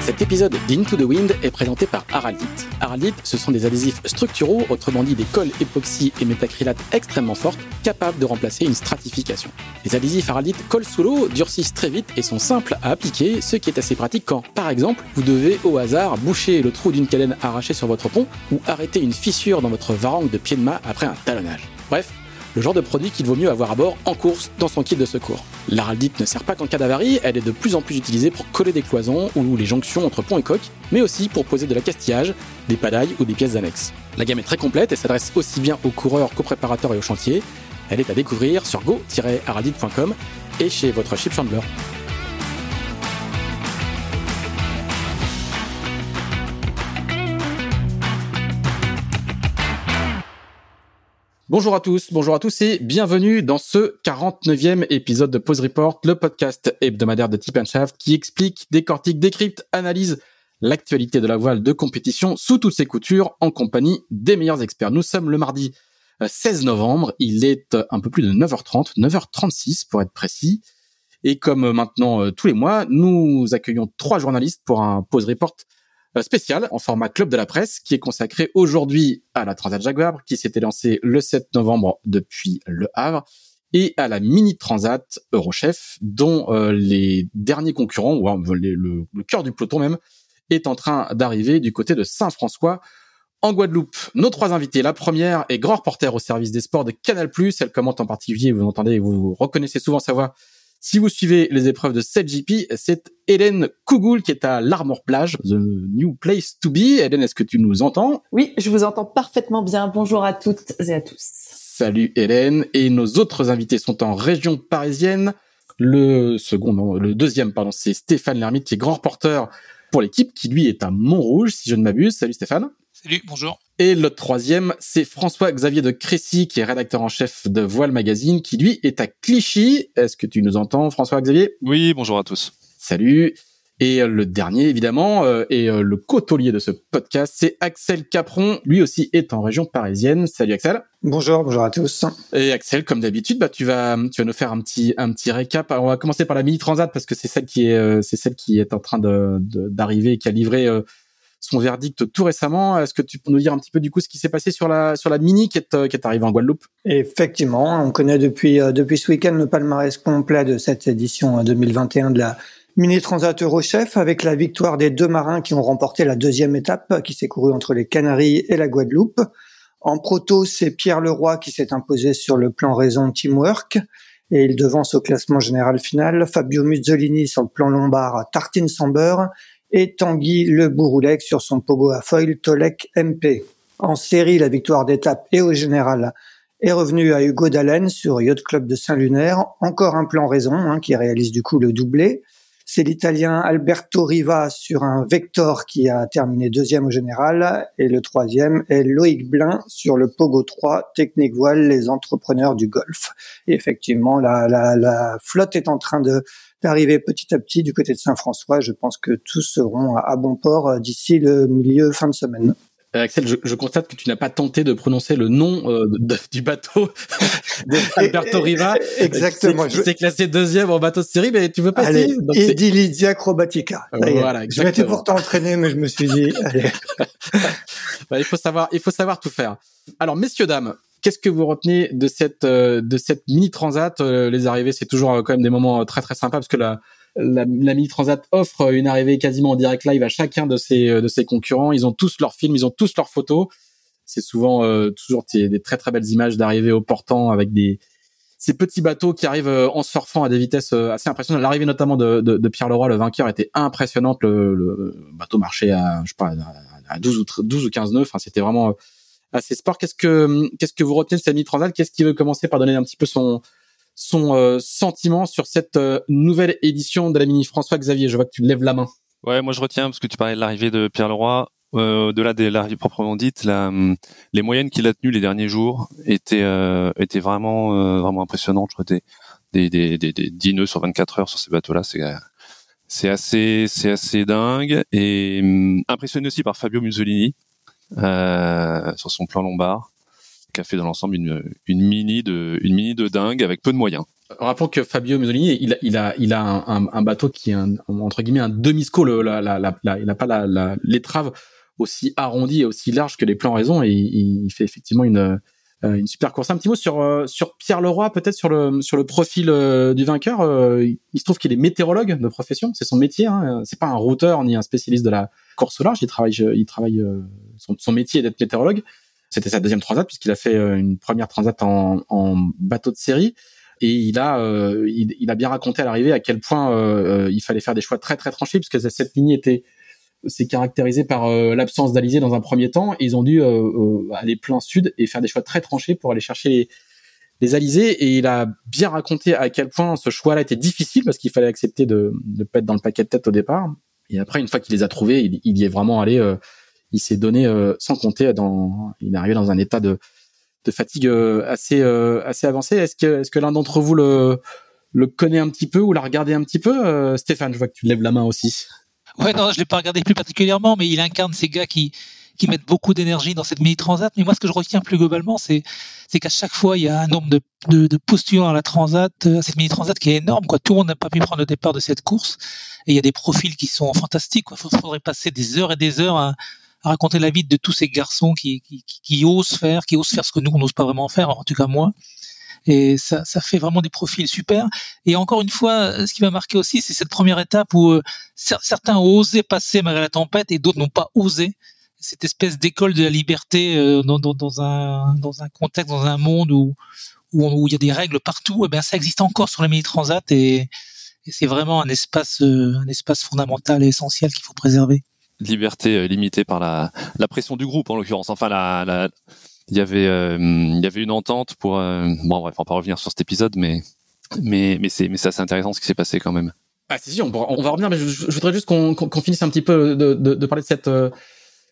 Cet épisode d'Into the Wind est présenté par Araldit. Araldit, ce sont des adhésifs structuraux, autrement dit des colles époxy et métacrylates extrêmement fortes, capables de remplacer une stratification. Les adhésifs Araldit collent sous l'eau, durcissent très vite et sont simples à appliquer, ce qui est assez pratique quand, par exemple, vous devez au hasard boucher le trou d'une cadène arrachée sur votre pont ou arrêter une fissure dans votre varangue de pied de mât après un talonnage. Bref, le genre de produit qu'il vaut mieux avoir à bord en course dans son kit de secours. L'araldite ne sert pas qu'en cas d'avarie, elle est de plus en plus utilisée pour coller des cloisons ou les jonctions entre pont et coque, mais aussi pour poser de la castillage, des padailles ou des pièces annexes. La gamme est très complète et s'adresse aussi bien aux coureurs qu'aux préparateurs et aux chantiers. Elle est à découvrir sur go-araldite.com et chez votre chip chandler. Bonjour à tous, bonjour à tous et bienvenue dans ce 49e épisode de Pause Report, le podcast hebdomadaire de Tip Shaft qui explique, décortique, décrypte, analyse l'actualité de la voile de compétition sous toutes ses coutures en compagnie des meilleurs experts. Nous sommes le mardi 16 novembre, il est un peu plus de 9h30, 9h36 pour être précis. Et comme maintenant euh, tous les mois, nous accueillons trois journalistes pour un Pause Report euh, spécial en format club de la presse qui est consacré aujourd'hui à la Transat Jacques Vabre qui s'était lancée le 7 novembre depuis Le Havre et à la Mini Transat Eurochef dont euh, les derniers concurrents ou le, le cœur du peloton même est en train d'arriver du côté de Saint-François en Guadeloupe. Nos trois invités, la première est grand reporter au service des sports de Canal+, elle commente en particulier, vous entendez, vous reconnaissez souvent sa voix si vous suivez les épreuves de 7GP, c'est Hélène Kougoul qui est à l'Armor Plage, the new place to be. Hélène, est-ce que tu nous entends? Oui, je vous entends parfaitement bien. Bonjour à toutes et à tous. Salut Hélène. Et nos autres invités sont en région parisienne. Le second, non, le deuxième, pardon, c'est Stéphane Lermite qui est grand reporter pour l'équipe, qui lui est à Montrouge, si je ne m'abuse. Salut Stéphane. Salut, bonjour. Et le troisième, c'est François-Xavier de Crécy, qui est rédacteur en chef de Voile Magazine, qui lui est à Clichy. Est-ce que tu nous entends, François-Xavier? Oui, bonjour à tous. Salut. Et euh, le dernier, évidemment, euh, et euh, le côtelier de ce podcast, c'est Axel Capron. Lui aussi est en région parisienne. Salut Axel. Bonjour, bonjour à tous. Et Axel, comme d'habitude, bah tu vas, tu vas nous faire un petit, un petit récap. on va commencer par la mini transat parce que c'est celle qui est, c'est celle qui est en train de d'arriver, qui a livré son verdict tout récemment. Est-ce que tu peux nous dire un petit peu du coup ce qui s'est passé sur la sur la Mini qui est, qui est arrivée en Guadeloupe? Effectivement, on connaît depuis euh, depuis ce week-end le palmarès complet de cette édition 2021 euh, de la Mini Transat Eurochef avec la victoire des deux marins qui ont remporté la deuxième étape qui s'est courue entre les Canaries et la Guadeloupe. En proto, c'est Pierre Leroy qui s'est imposé sur le plan raison teamwork et il devance au classement général final Fabio Muzzolini sur le plan lombard Tartine Samber et Tanguy Le Bouroulec sur son pogo à foil Tolek MP. En série, la victoire d'étape et au général est revenue à Hugo Dallène sur Yacht Club de Saint-Lunaire. Encore un plan raison hein, qui réalise du coup le doublé. C'est l'Italien Alberto Riva sur un Vector qui a terminé deuxième au général. Et le troisième est Loïc Blin sur le Pogo 3, technique voile, les entrepreneurs du golf. Et effectivement, la, la, la flotte est en train de d'arriver petit à petit du côté de Saint-François. Je pense que tous seront à, bon port euh, d'ici le milieu fin de semaine. Euh, Axel, je, constate que tu n'as pas tenté de prononcer le nom euh, du bateau d'Alberto Riva. Exactement. Qui s'est classé deuxième en bateau de série, mais tu veux pas Allez, Edilidia Acrobatica. Voilà, Je m'étais pourtant entraîné, mais je me suis dit, allez. bah, il faut savoir, il faut savoir tout faire. Alors, messieurs, dames, Qu'est-ce que vous retenez de cette euh, de cette mini transat euh, Les arrivées, c'est toujours euh, quand même des moments très très sympas parce que la, la, mini transat offre une arrivée quasiment en direct live à chacun de ses de ses concurrents. Ils ont tous leurs films, ils ont tous leurs photos. C'est souvent toujours des, très très belles images d'arrivée au portant avec des ces petits bateaux qui arrivent en surfant à des vitesses assez impressionnantes. L'arrivée notamment de, de, Pierre Leroy, le vainqueur, était impressionnante. Le, le bateau marchait à, je sais pas, à 12 ou 12 ou 15 nœuds. Enfin, c'était vraiment à ces sports. Qu'est-ce que qu'est-ce que vous retenez de Samy Transal Qu'est-ce qui veut commencer par donner un petit peu son son euh, sentiment sur cette euh, nouvelle édition de la Mini François Xavier? Je vois que tu lèves la main. Ouais, moi je retiens parce que tu parlais de l'arrivée de Pierre Leroy. Euh, au-delà de l'arrivée proprement dite, la, les moyennes qu'il a tenues les derniers jours étaient euh, étaient vraiment vraiment impressionnantes. Je crois des des, des, des, des 10 nœuds sur 24 heures sur ces bateaux-là, c'est c'est assez c'est assez dingue et hum, impressionné aussi par Fabio Mussolini euh, sur son plan lombard qui a fait dans l'ensemble une, mini de une mini de dingue avec peu de moyens. Rappelons que Fabio Mussolini, il a, il a, un, bateau qui est un, entre guillemets un demi-sco. La, la, la, il n'a pas l'étrave aussi arrondie et aussi large que les plans raison et il, fait effectivement une, euh, une super course. Un petit mot sur euh, sur Pierre Leroy, peut-être sur le sur le profil euh, du vainqueur. il se trouve qu'il est météorologue de profession, c'est son métier. Hein. C'est pas un routeur ni un spécialiste de la course au large. Il travaille, il travaille. Son, son métier est d'être météorologue. C'était sa deuxième transat puisqu'il a fait une première transat en, en bateau de série et il a euh, il, a bien raconté à l'arrivée à quel point euh, euh, il fallait faire des choix très très tranchés puisque cette ligne était c'est caractérisé par l'absence d'alizé dans un premier temps ils ont dû aller plein sud et faire des choix très tranchés pour aller chercher les les alizés et il a bien raconté à quel point ce choix-là était difficile parce qu'il fallait accepter de ne pas être dans le paquet de tête au départ et après une fois qu'il les a trouvés il, y est vraiment allé il s'est donné sans compter dans il est arrivé dans un état de fatigue euh, assez euh, assez avancée. Est-ce que est-ce que l'un d'entre vous le le connaît un petit peu ou l'a regardé un petit peu euh, Stéphane, je vois que tu lèves la main aussi. Ouais, non, je l'ai pas regardé plus particulièrement, mais il incarne ces gars qui qui mettent beaucoup d'énergie dans cette mini transat. Mais moi, ce que je retiens plus globalement, c'est c'est qu'à chaque fois, il y a un nombre de de, de postulants à la transat, à cette mini transat qui est énorme. Quoi, tout le monde n'a pas pu prendre le départ de cette course, et il y a des profils qui sont fantastiques. Il faudrait passer des heures et des heures à à raconter la vie de tous ces garçons qui, qui, qui, osent faire, qui osent faire ce que nous on n'ose pas vraiment faire, en tout cas moi. Et ça, fait vraiment des profils super. Et encore une fois, ce qui m'a marqué aussi, c'est cette première étape où euh, certains ont osé passer malgré la tempête et d'autres n'ont pas osé. Cette espèce d'école de la liberté euh, dans, un, contexte, dans un monde où, il y a des règles partout, et eh bien ça existe encore sur la mini transat et, c'est vraiment un espace, euh, un espace fondamental et essentiel qu'il faut préserver liberté euh, limitée par la, pression du groupe en l'occurrence. Enfin, la, il y avait, euh, il y avait une entente pour. Euh, bon, bref, on va pas revenir sur cet épisode, mais mais mais c'est mais c'est assez intéressant ce qui s'est passé quand même. Ah si si, on, va revenir, mais je, voudrais juste qu'on finisse un petit peu de, de, parler de cette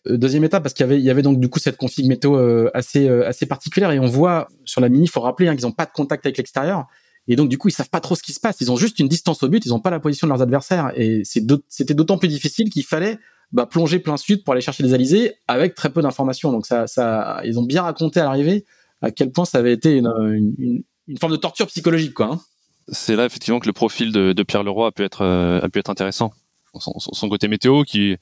deuxième étape parce qu'il y avait il y avait donc du coup cette config météo assez assez particulière et on voit sur la mini, il faut rappeler hein, qu'ils ont pas de contact avec l'extérieur. Et donc, du coup, ils savent pas trop ce qui se passe. Ils ont juste une distance au but. Ils ont pas la position de leurs adversaires. Et c'était d'autant plus difficile qu'il fallait bah, plonger plein sud pour aller chercher les alizés avec très peu d'informations. Donc ça, ils ont bien raconté à l'arrivée à quel point ça avait été une, forme de torture psychologique, quoi. Hein. C'est là effectivement que le profil de, Pierre Leroy a pu être euh, a pu être intéressant. Son, côté météo qui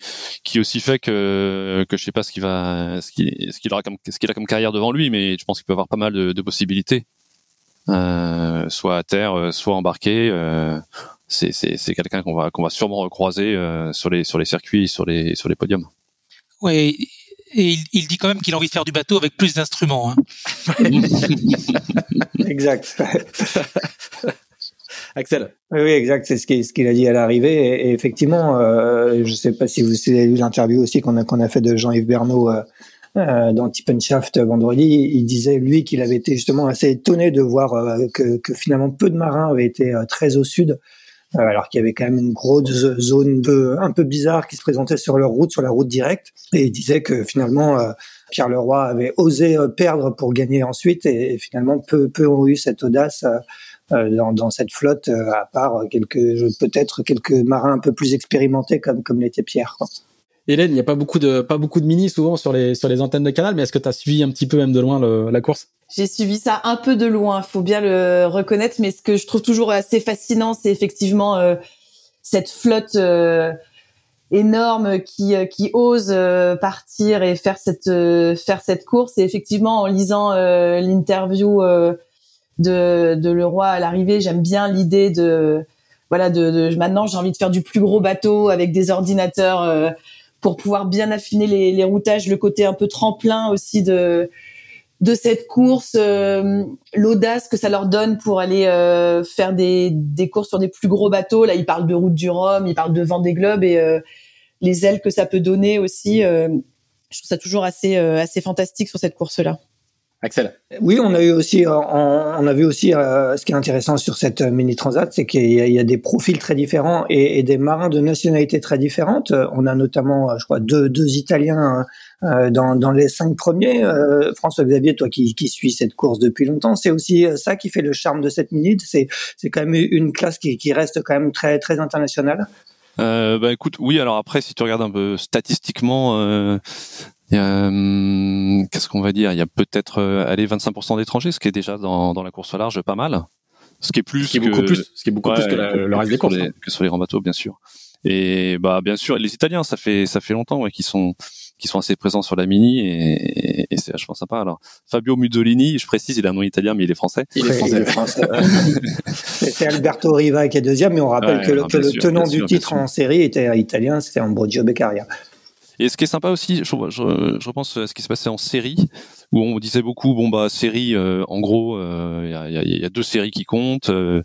qui aussi fait que que je sais pas ce qu'il va ce qu'il ce qu'il aura comme ce qu'il a comme carrière devant lui, mais je pense qu'il peut avoir pas mal de, possibilités. Euh, soit à terre, soit embarqué. Euh, c'est c'est quelqu'un qu'on va qu'on va sûrement recroiser euh, sur les sur les circuits, sur les sur les podiums. Oui, et il, dit quand même qu'il a envie de faire du bateau avec plus d'instruments. Hein. exact. Axel. Oui, exact. C'est ce qu'il ce qu'il a dit à l'arrivée. Et, effectivement, euh, je ne sais pas si vous avez lu l'interview aussi qu'on a qu'on a fait de Jean-Yves Bernot. Euh, euh, dans Tippenshaft vendredi, il disait lui qu'il avait été justement assez étonné de voir euh, que, que, finalement peu de marins avaient été très au sud euh, alors qu'il y avait quand même une grosse zone un peu bizarre qui se présentait sur leur route, sur la route directe. Et il disait que finalement, euh, Pierre Leroy avait osé euh, perdre pour gagner ensuite, et, finalement, peu, peu ont eu cette audace. dans, dans, cette flotte, à part quelques peut-être quelques marins un peu plus expérimentés comme comme l'était Pierre. Quoi. Hélène, il n'y a pas beaucoup de pas beaucoup de mini souvent sur les sur les antennes de canal, mais est-ce que tu as suivi un petit peu même de loin le, la course? J'ai suivi ça un peu de loin, faut bien le reconnaître, mais ce que je trouve toujours assez fascinant, c'est effectivement euh, cette flotte euh, énorme qui euh, qui ose partir et faire cette faire cette course. Et effectivement, en lisant l'interview de de Leroy à l'arrivée, j'aime bien l'idée de voilà de, de maintenant j'ai envie de faire du plus gros bateau avec des ordinateurs pour pouvoir bien affiner les, les routages, le côté un peu tremplin aussi de de cette course, euh, l'audace que ça leur donne pour aller euh, faire des, des courses sur des plus gros bateaux. Là, ils parlent de route du Rhum, ils parlent de Vendée Globe et euh, les ailes que ça peut donner aussi. je trouve ça toujours assez assez fantastique sur cette course-là. Axel. Oui, on a eu aussi, euh, on, a vu aussi euh, ce qui est intéressant sur cette mini transat, c'est qu'il y, a des profils très différents et, des marins de nationalités très différentes. On a notamment, je crois, deux, deux Italiens dans, dans les cinq premiers. François Xavier, toi qui, qui suis cette course depuis longtemps, c'est aussi ça qui fait le charme de cette mini. C'est c'est quand même une classe qui, qui reste quand même très très internationale. Euh, bah écoute, oui. Alors après, si tu regardes un peu statistiquement, euh, hum, qu'est-ce qu'on va dire? Il y a peut-être euh, allez 25% d'étrangers, ce qui est déjà dans, dans la course au large pas mal. Ce qui est plus, ce qui est beaucoup plus, ce qui est beaucoup plus que le reste des courses, hein. que sur les grands bateaux, bien sûr. Et bah bien sûr, les Italiens, ça fait ça fait longtemps ouais, qu'ils sont qui sont assez présents sur la mini et, et c'est vachement sympa. Alors Fabio Muzzolini, je précise, il a un nom italien mais il est français. Il est français. c'est Alberto Riva qui est deuxième, mais on rappelle que, le, que le tenant du titre en série était italien, c'était Ambrogio Beccaria. Et ce qui est sympa aussi, je, je, repense à ce qui se passait en série, où on disait beaucoup, bon bah série, euh, en gros, euh, il y, a, y, a, deux séries qui comptent, euh,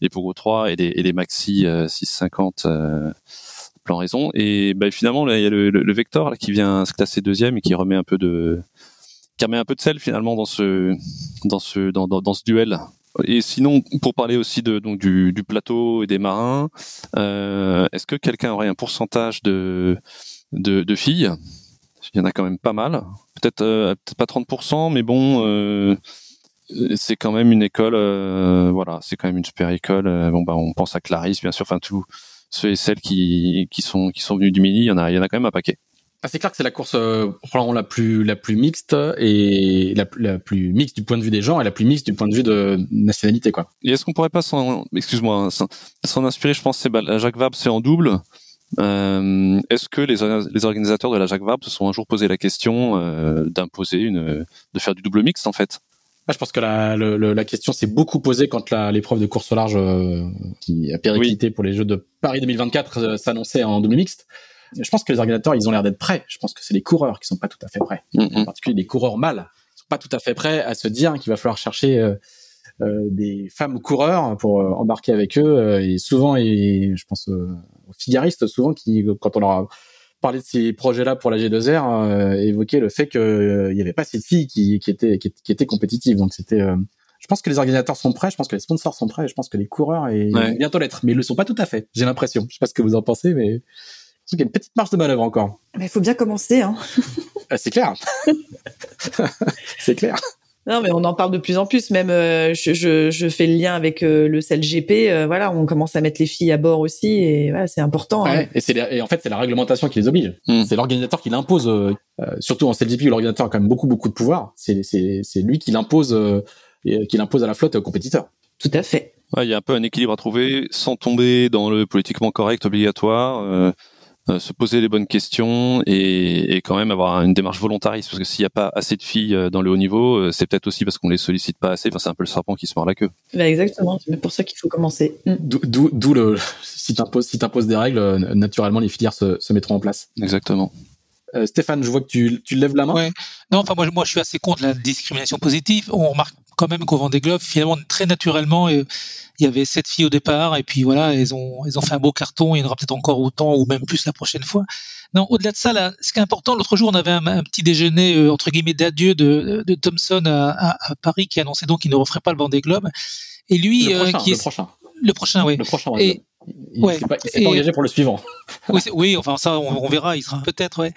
les Pogo 3 et les, et les Maxi 650 plein raison. Et bah, finalement, il y a le, le, Vector là, qui vient se classer deuxième et qui remet un peu de, qui remet un peu de sel finalement dans ce, dans ce, dans, dans ce duel. Et sinon, pour parler aussi de, donc du, du plateau et des marins, euh, est-ce que quelqu'un aurait un pourcentage de, de, de, filles Il y en a quand même pas mal. Peut-être euh, peut pas 30%, mais bon, euh, c'est quand même une école. Euh, voilà, c'est quand même une super école. Bon, bah, on pense à Clarisse, bien sûr. Enfin, tout, ceux et celles qui, qui sont qui sont venus du mini, il y en a il y en a quand même un paquet. Ah, c'est clair que c'est la course euh, la plus la plus mixte et la, la, plus mixte du point de vue des gens et la plus mixte du point de vue de nationalité quoi. Et est-ce qu'on pourrait pas s'en excuse-moi s'en inspirer Je pense c'est Jacques Vabre c'est en double. Euh, est-ce que les, les organisateurs de la Jacques Vabre se sont un jour posé la question euh, d'imposer une de faire du double mixte en fait? Ah, je pense que la, la question s'est beaucoup posée quand l'épreuve de course au large euh, qui a périclité pour les Jeux de Paris 2024 euh, s'annonçait en double mixte. Je pense que les organisateurs, ils ont l'air d'être prêts. Je pense que c'est les coureurs qui sont pas tout à fait prêts. Mm-hmm. En particulier les coureurs mâles sont pas tout à fait prêts à se dire qu'il va falloir chercher des femmes coureurs pour embarquer avec eux. et souvent, et je pense figaristes, souvent qui, quand on leur a parler de ces projets-là pour la G2R, euh, évoquer le fait qu'il euh, n'y avait pas de filles qui, qui étaient qui, étaient compétitives. Donc c'était euh, je pense que les organisateurs sont prêts, je pense que les sponsors sont prêts, je pense que les coureurs et bientôt l'être, mais ils le sont pas tout à fait. J'ai l'impression. Je sais pas ce que vous en pensez, mais il y a une petite marge de manœuvre encore. Mais il faut bien commencer, hein. C'est clair. c'est clair. Non, mais on en parle de plus en plus. Même, euh, je, je, je, fais le lien avec euh, le CLGP. Euh, voilà, on commence à mettre les filles à bord aussi, et voilà, c'est important. Hein. Ouais, et, c'est et en fait, c'est la réglementation qui les oblige. Hmm. C'est l'organisateur qui l'impose. surtout en CLGP, où l'organisateur a quand même beaucoup beaucoup de pouvoir. C'est c'est lui qui l'impose, qui l'impose à la flotte et aux compétiteurs. Tout à fait. Il y a un peu un équilibre à trouver, sans tomber dans le politiquement correct obligatoire. Euh, se poser les bonnes questions et, et, quand même avoir une démarche volontariste parce que s'il n'y a pas assez de filles euh, dans le haut niveau, euh, c'est peut-être aussi parce qu'on les sollicite pas assez. Enfin, c'est un peu le serpent qui se mord la queue. Bah exactement, c'est pour ça qu'il faut commencer. Mm. D'où le si t'imposes si imposes des règles, naturellement les filières se, se mettront en place. Exactement. Stéphane, je vois que tu, tu lèves la main. Ouais. Non, enfin moi, moi je suis assez contre la discrimination positive. On remarque quand même qu'au Vendée Globe, finalement, très naturellement, il y avait sept filles au départ, et puis voilà, elles ont, elles ont fait un beau carton, il y en aura peut-être encore autant, ou même plus la prochaine fois. Non, au-delà de ça, là, ce qui est important, l'autre jour, on avait un, petit déjeuner, euh, entre guillemets, d'adieu de, de Thompson à, à, Paris, qui annonçait donc qu'il ne referait pas le Vendée Globe. Et lui, le euh, prochain, qui est... le prochain. Le prochain, oui. Le prochain, et, il ouais. s'est pas, pas, engagé pour le suivant. oui, oui, enfin ça, on, on, verra, il sera peut-être. Ouais.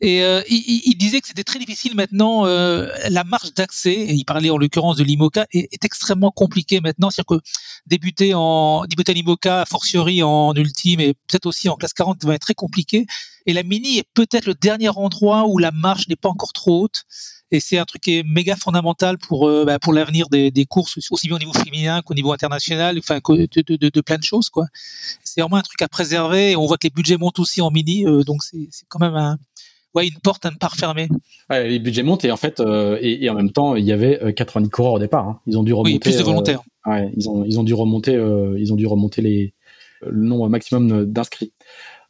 Et euh, il, il, disait que c'était très difficile maintenant. Euh, la marge d'accès, et il parlait en l'occurrence de l'IMOCA, est, est, extrêmement compliquée maintenant. C'est-à-dire que débuter en débuter l'IMOCA, a fortiori en ultime et peut-être aussi en classe 40, va être très compliqué. Et la mini est peut-être le dernier endroit où la marge n'est pas encore trop haute et c'est un truc qui est méga fondamental pour euh, bah, pour l'avenir des, des, courses aussi bien au niveau féminin qu'au niveau international enfin de, de, de, de, plein de choses quoi. C'est vraiment un truc à préserver et on voit que les budgets montent aussi en mini euh, donc c'est quand même un ouais une porte à ne pas refermer. Ouais, les budgets montent et en fait euh, et, et, en même temps il y avait 90 coureurs au départ hein. ils ont dû remonter oui, plus de volontaires. ouais, ils ont ils ont dû remonter ils ont dû remonter les le nombre maximum d'inscrits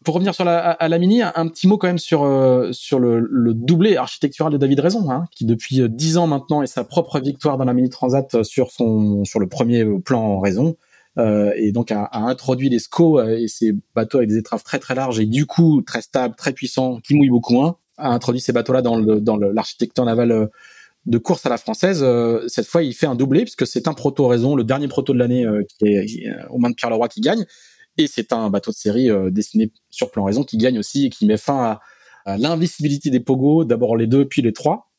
pour revenir sur la, mini, un, petit mot quand même sur euh, sur le, doublé architectural de David Raison, hein, qui depuis euh, dix ans maintenant est sa propre victoire dans la mini transat euh, sur son sur le premier plan Raison. Et donc a, introduit les SCO et ces bateaux avec des étraves très très larges et du coup très stables, très puissants, qui mouillent beaucoup moins, a introduit ces bateaux-là dans le dans l'architecture navale de course à la française. cette fois, il fait un doublé puisque c'est un proto raison, le dernier proto de l'année qui est au mains de Pierre Leroy qui gagne. Et c'est un bateau de série dessiné sur plan raison qui gagne aussi et qui met fin à, l'invisibilité des pogos, d'abord les deux puis les trois,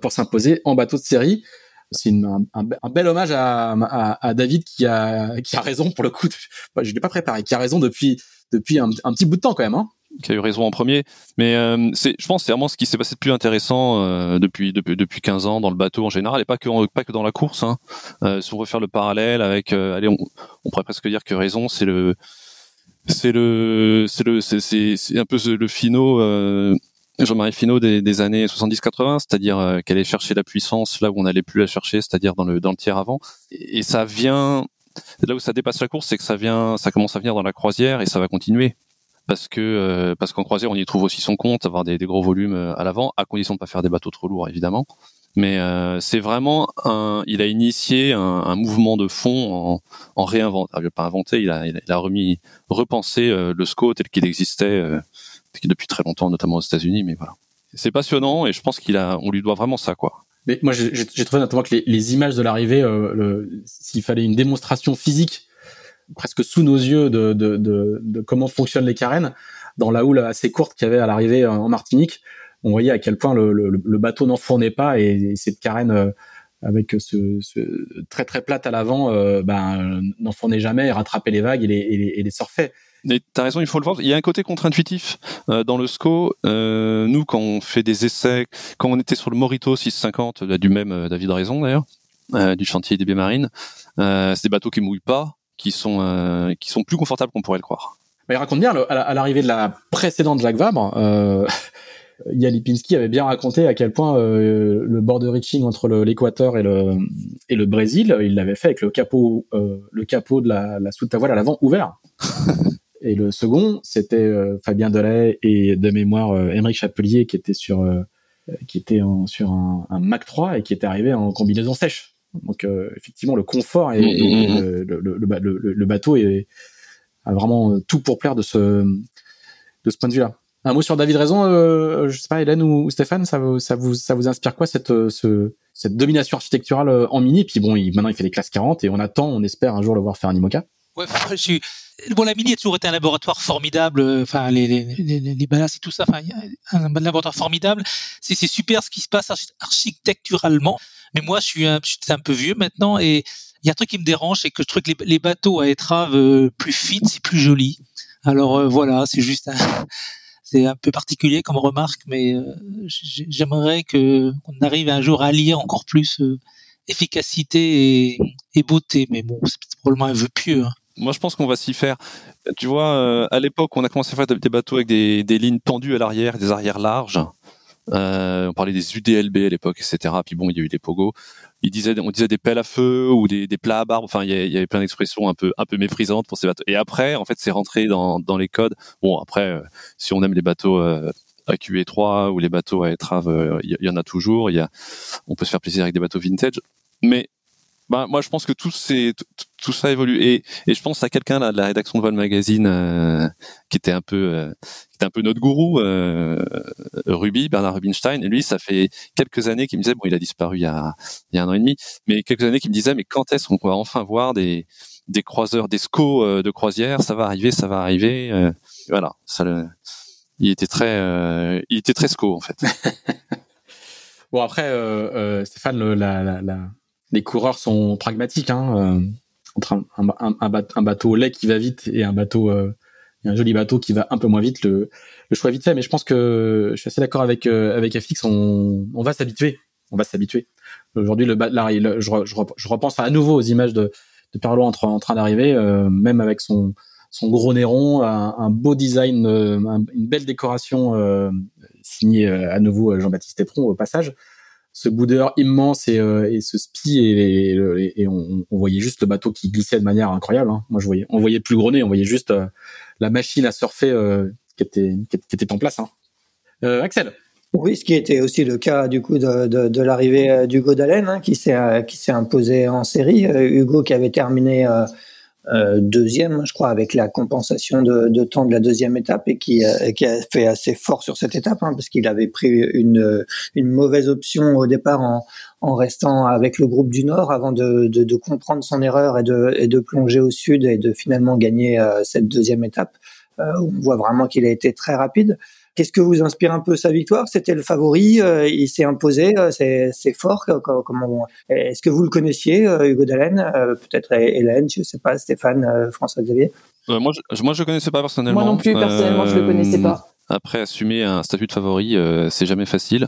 pour s'imposer en bateau de série c'est un, un, bel hommage à, à, à, David qui a qui a raison pour le coup. je l'ai pas préparé, qui a raison depuis depuis un, petit bout de temps quand même. Hein qui a eu raison en premier. Mais euh, c'est, je pense, c'est vraiment ce qui s'est passé de plus intéressant euh, depuis, depuis depuis 15 ans dans le bateau en général, et pas que pas que dans la course. Hein. Euh, si on veut faire le parallèle avec, allez, on, pourrait presque dire que raison, c'est le c'est le c'est le c'est, un peu le finot Jean-Marie Finot des, des années 70-80, c'est-à-dire qu'elle est chercher la puissance là où on n'allait plus la chercher, c'est-à-dire dans le dans le tiers avant. Et, ça vient là où ça dépasse la course, c'est que ça vient, ça commence à venir dans la croisière et ça va continuer parce que euh, parce qu'en croisière on y trouve aussi son compte, avoir des, gros volumes euh, à l'avant, à condition de pas faire des bateaux trop lourds évidemment. Mais euh, c'est vraiment un, il a initié un, un mouvement de fond en, en réinventant, pas inventé, il a, il a remis, repensé le SCO tel qu'il existait depuis très longtemps, notamment aux États-Unis. Mais voilà, c'est passionnant et je pense qu'il a, on lui doit vraiment ça, quoi. Mais moi, j'ai trouvé notamment que les, les images de l'arrivée, euh, s'il fallait une démonstration physique presque sous nos yeux de, de, de, de, comment fonctionnent les carènes, dans la houle assez courte qu'il y avait à l'arrivée en Martinique, on voyait à quel point le, le, le bateau n'enfournait pas et, cette carène euh, avec ce, ce, très très plate à l'avant, euh, ben, n'enfournait jamais, rattrapait les vagues et les, et les, et les surfait. T'as raison, il faut le voir. Il y a un côté contre-intuitif euh, dans le SCO. Euh, nous, quand on fait des essais, quand on était sur le Morito 650, du même euh, David Raison d'ailleurs, euh, du chantier des euh, c'est des bateaux qui mouillent pas, qui sont euh, qui sont plus confortables qu'on pourrait le croire. il raconte bien à l'arrivée de la précédente Jacques Vabre. Euh, Lipinski avait bien raconté à quel point le border reaching entre l'Équateur et le et le Brésil, il l'avait fait avec le capot le capot de la, la soute à voile à l'avant ouvert. Et le second, c'était euh, Fabien Delay et de mémoire euh, Chapelier qui était sur euh, qui était en, sur un, un, Mac 3 et qui était arrivé en combinaison sèche. Donc euh, effectivement, le confort et, mmh, mmh, mmh. le, le, le, bateau est, a vraiment tout pour plaire de ce de ce point de vue-là. Un mot sur David Raison, euh, je sais pas, Hélène ou, Stéphane, ça vous, ça vous, ça vous inspire quoi cette, ce, cette domination architecturale en mini? Puis bon, il, maintenant il fait des classes 40 et on attend, on espère un jour le voir faire un IMOCA. Bon, la Mini a toujours été un laboratoire formidable. Euh, enfin, les, les, et tout ça. Enfin, un, laboratoire formidable. C'est, super ce qui se passe architecturalement. Mais moi, je suis un, peu vieux maintenant et il y a un truc qui me dérange, c'est que je trouve que les, bateaux à étrave euh, plus fines, c'est plus joli. Alors euh, voilà, c'est juste un, c'est un peu particulier comme remarque, mais j'aimerais qu'on arrive un jour à allier encore plus efficacité et, et, beauté. Mais bon, c'est probablement un vœu pieux. Hein. Moi, je pense qu'on va s'y faire. Tu vois, euh, à l'époque, on a commencé à faire des bateaux avec des, lignes tendues à l'arrière, des arrières larges. Euh, on parlait des UDLB à l'époque, etc. Puis bon, il y a eu des pogos. On disait des pelles à feu ou des, plats à barbe. Enfin, il y, avait plein d'expressions un peu, méprisantes pour ces bateaux. Et après, en fait, c'est rentré dans, les codes. Bon, après, euh, si on aime les bateaux à QE3 ou les bateaux à étrave, il y, en a toujours. Y a, on peut se faire plaisir avec des bateaux vintage. Mais bah, moi, je pense que tout, c'est, tout, ça évolue. Et, et je pense à quelqu'un là de la rédaction de Vol Magazine euh, qui était un peu, euh, qui était un peu notre gourou, euh, Ruby, Bernard Rubinstein. Et lui, ça fait quelques années qu'il me disait, bon, il a disparu il y a, il y a un an et demi, mais quelques années qu'il me disait, mais quand est-ce qu'on va enfin voir des, des croiseurs, des SCO de croisière? Ça va arriver, ça va arriver. voilà, ça le, il était très, il était très SCO en fait. bon après, Stéphane, la, la, la les coureurs sont pragmatiques. Hein, euh, entre un, un, un, bateau lait qui va vite et un bateau, euh, un joli bateau qui va un peu moins vite, le, le choix vite fait. Mais je pense que je suis assez d'accord avec euh, avec FX. On, on va s'habituer. On va s'habituer. Aujourd'hui, le là, je, je, repense à nouveau aux images de, de Perlo en, en train d'arriver, euh, même avec son son gros néron, un, beau design, une belle décoration signée à nouveau Jean-Baptiste Epron au passage ce boudeur immense et, euh, ce spi et, on, voyait juste le bateau qui glissait de manière incroyable. Hein. Moi, je voyais, on voyait plus gros nez, on voyait juste euh, la machine à surfer euh, qui était qui, était en place. Hein. Axel. Oui, ce qui était aussi le cas du coup de, l'arrivée d'Hugo Dalen, hein, qui s'est qui s'est imposé en série. Hugo qui avait terminé deuxième, je crois, avec la compensation de, de, temps de la deuxième étape et qui, euh, qui a fait assez fort sur cette étape, hein, parce qu'il avait pris une, une mauvaise option au départ en, en restant avec le groupe du Nord avant de, de, de comprendre son erreur et de, et de plonger au sud et de finalement gagner euh, cette deuxième étape. on voit vraiment qu'il a été très rapide. Qu'est-ce que vous inspire un peu sa victoire? C'était le favori, euh, il s'est imposé, euh, c'est fort. Comment Est-ce que vous le connaissiez, euh, Hugo Dallène Peut-être Hélène, je ne sais pas, Stéphane, François Xavier? moi, je, moi, je connaissais pas personnellement. Moi non plus, personnellement, je le connaissais pas. Après, assumer un statut de favori, c'est jamais facile.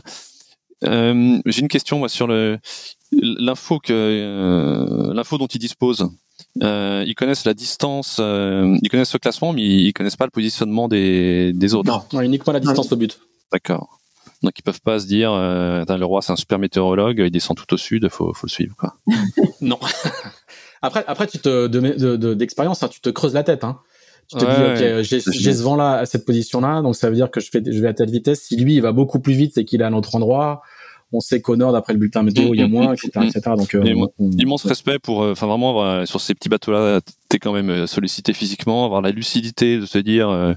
J'ai une question moi sur l'info que l'info dont il dispose. Euh, ils connaissent la distance, euh, ils connaissent le classement, mais ils, connaissent pas le positionnement des, des autres. Non, uniquement la distance au but. D'accord. Donc ils peuvent pas se dire, euh, le roi c'est un super météorologue, il descend tout au sud, faut, faut le suivre quoi. non. après, après tu te d'expérience, de, hein, tu te creuses la tête. Hein. Tu te dis, ok, j'ai ce vent là à cette position là, donc ça veut dire que je fais, je vais à telle vitesse. Si lui il va beaucoup plus vite, c'est qu'il est à un autre endroit on sait qu'au nord, d'après le bulletin météo, il y a mm, mm, moins, etc., mm, etc. Donc, euh, immense respect pour, euh, enfin vraiment, sur ces petits bateaux-là, t'es quand même euh, sollicité physiquement, avoir la lucidité de se dire,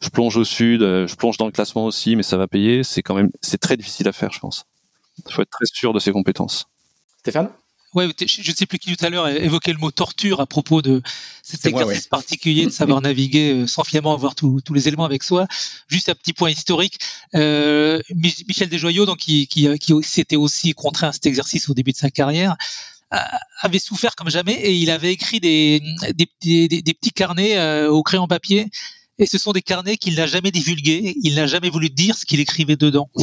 je plonge au sud, je plonge dans le classement aussi, mais ça va payer. C'est quand même, c'est très difficile à faire, je pense. Il faut être très sûr de ses compétences. Stéphane? Ouais, je ne sais plus qui tout à l'heure évoquait le mot torture à propos de cet exercice particulier de savoir naviguer euh, sans finalement avoir tous les éléments avec soi. Juste un petit point historique. Euh, Michel Desjoyaux, donc qui, qui, qui s'était aussi contraint à cet exercice au début de sa carrière, avait souffert comme jamais et il avait écrit des, des, des, des petits carnets euh, au crayon papier et ce sont des carnets qu'il n'a jamais divulgués. Il n'a jamais voulu dire ce qu'il écrivait dedans.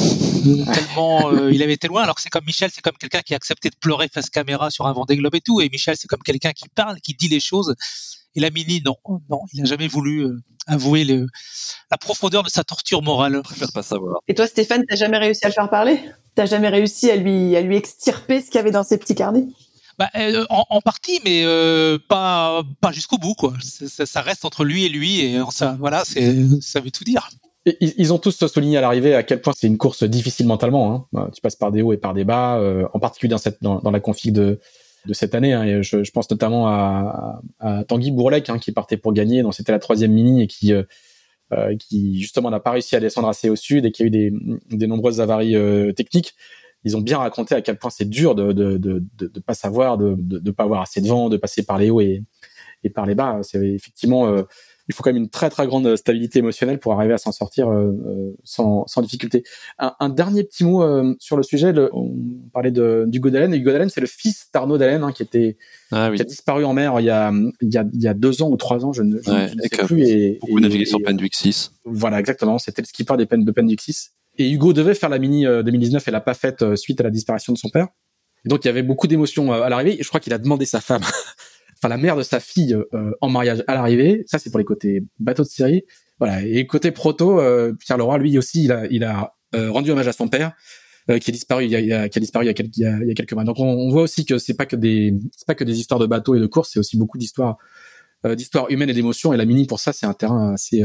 tellement euh, il avait été loin. Alors que c'est comme Michel, c'est comme quelqu'un qui a accepté de pleurer face caméra sur un Vendée Globe et tout. Et Michel, c'est comme quelqu'un qui parle, qui dit les choses. Et la Mini, non, non, il n'a jamais voulu euh, avouer le, la profondeur de sa torture morale. Je préfère pas savoir. Et toi, Stéphane, t'as jamais réussi à le faire parler? T'as jamais réussi à lui, à lui extirper ce qu'il y avait dans ses petits carnets? Bah, euh, en, partie, mais euh, pas pas jusqu'au bout quoi. Ça, reste entre lui et lui et ça voilà, ça veut tout dire. ils, ont tous souligné à l'arrivée à quel point c'est une course difficile mentalement. Hein. Bah, tu passes par des hauts et par des bas, euh, en particulier dans cette dans, la config de de cette année. Hein, je, pense notamment à, Tanguy Bourlec hein, qui partait pour gagner, donc c'était la troisième mini et qui qui justement n'a pas réussi à descendre assez au sud et qui a eu des, des nombreuses avaries techniques ils ont bien raconté à quel point c'est dur de de, de, de, de pas savoir, de, de, de pas avoir assez de vent, de passer par les hauts et, et par les bas. C'est effectivement, euh, il faut quand même une très très grande stabilité émotionnelle pour arriver à s'en sortir euh, euh, sans, sans difficulté. Un, un, dernier petit mot sur le sujet. Le, on parlait de d'Hugo Dallène. Hugo Dallène, c'est le fils d'Arnaud Dallène hein, qui était ah, oui. qui a disparu en mer il y a il y a, il y a deux ans ou trois ans, je ne, je, ouais, je ne sais plus. Et, beaucoup navigué sur Penduix 6. Voilà, exactement. C'était le skipper des de Penduix 6. Et Hugo devait faire la mini 2019 et l'a pas faite euh, suite à la disparition de son père. Donc il y avait beaucoup d'émotions euh, à l'arrivée. Je crois qu'il a demandé sa femme, enfin la mère de sa fille, euh, en mariage à l'arrivée. Ça c'est pour les côtés bateau de série. Voilà. Et côté proto, Pierre Leroy, lui aussi, il a, il a rendu hommage à son père. qui a disparu il y a, disparu il y a, quelques, il y a, quelques mois. Donc on, voit aussi que c'est pas que des c'est pas que des histoires de bateaux et de courses, c'est aussi beaucoup d'histoires d'histoires humaines et d'émotions. Et la mini pour ça, c'est un terrain assez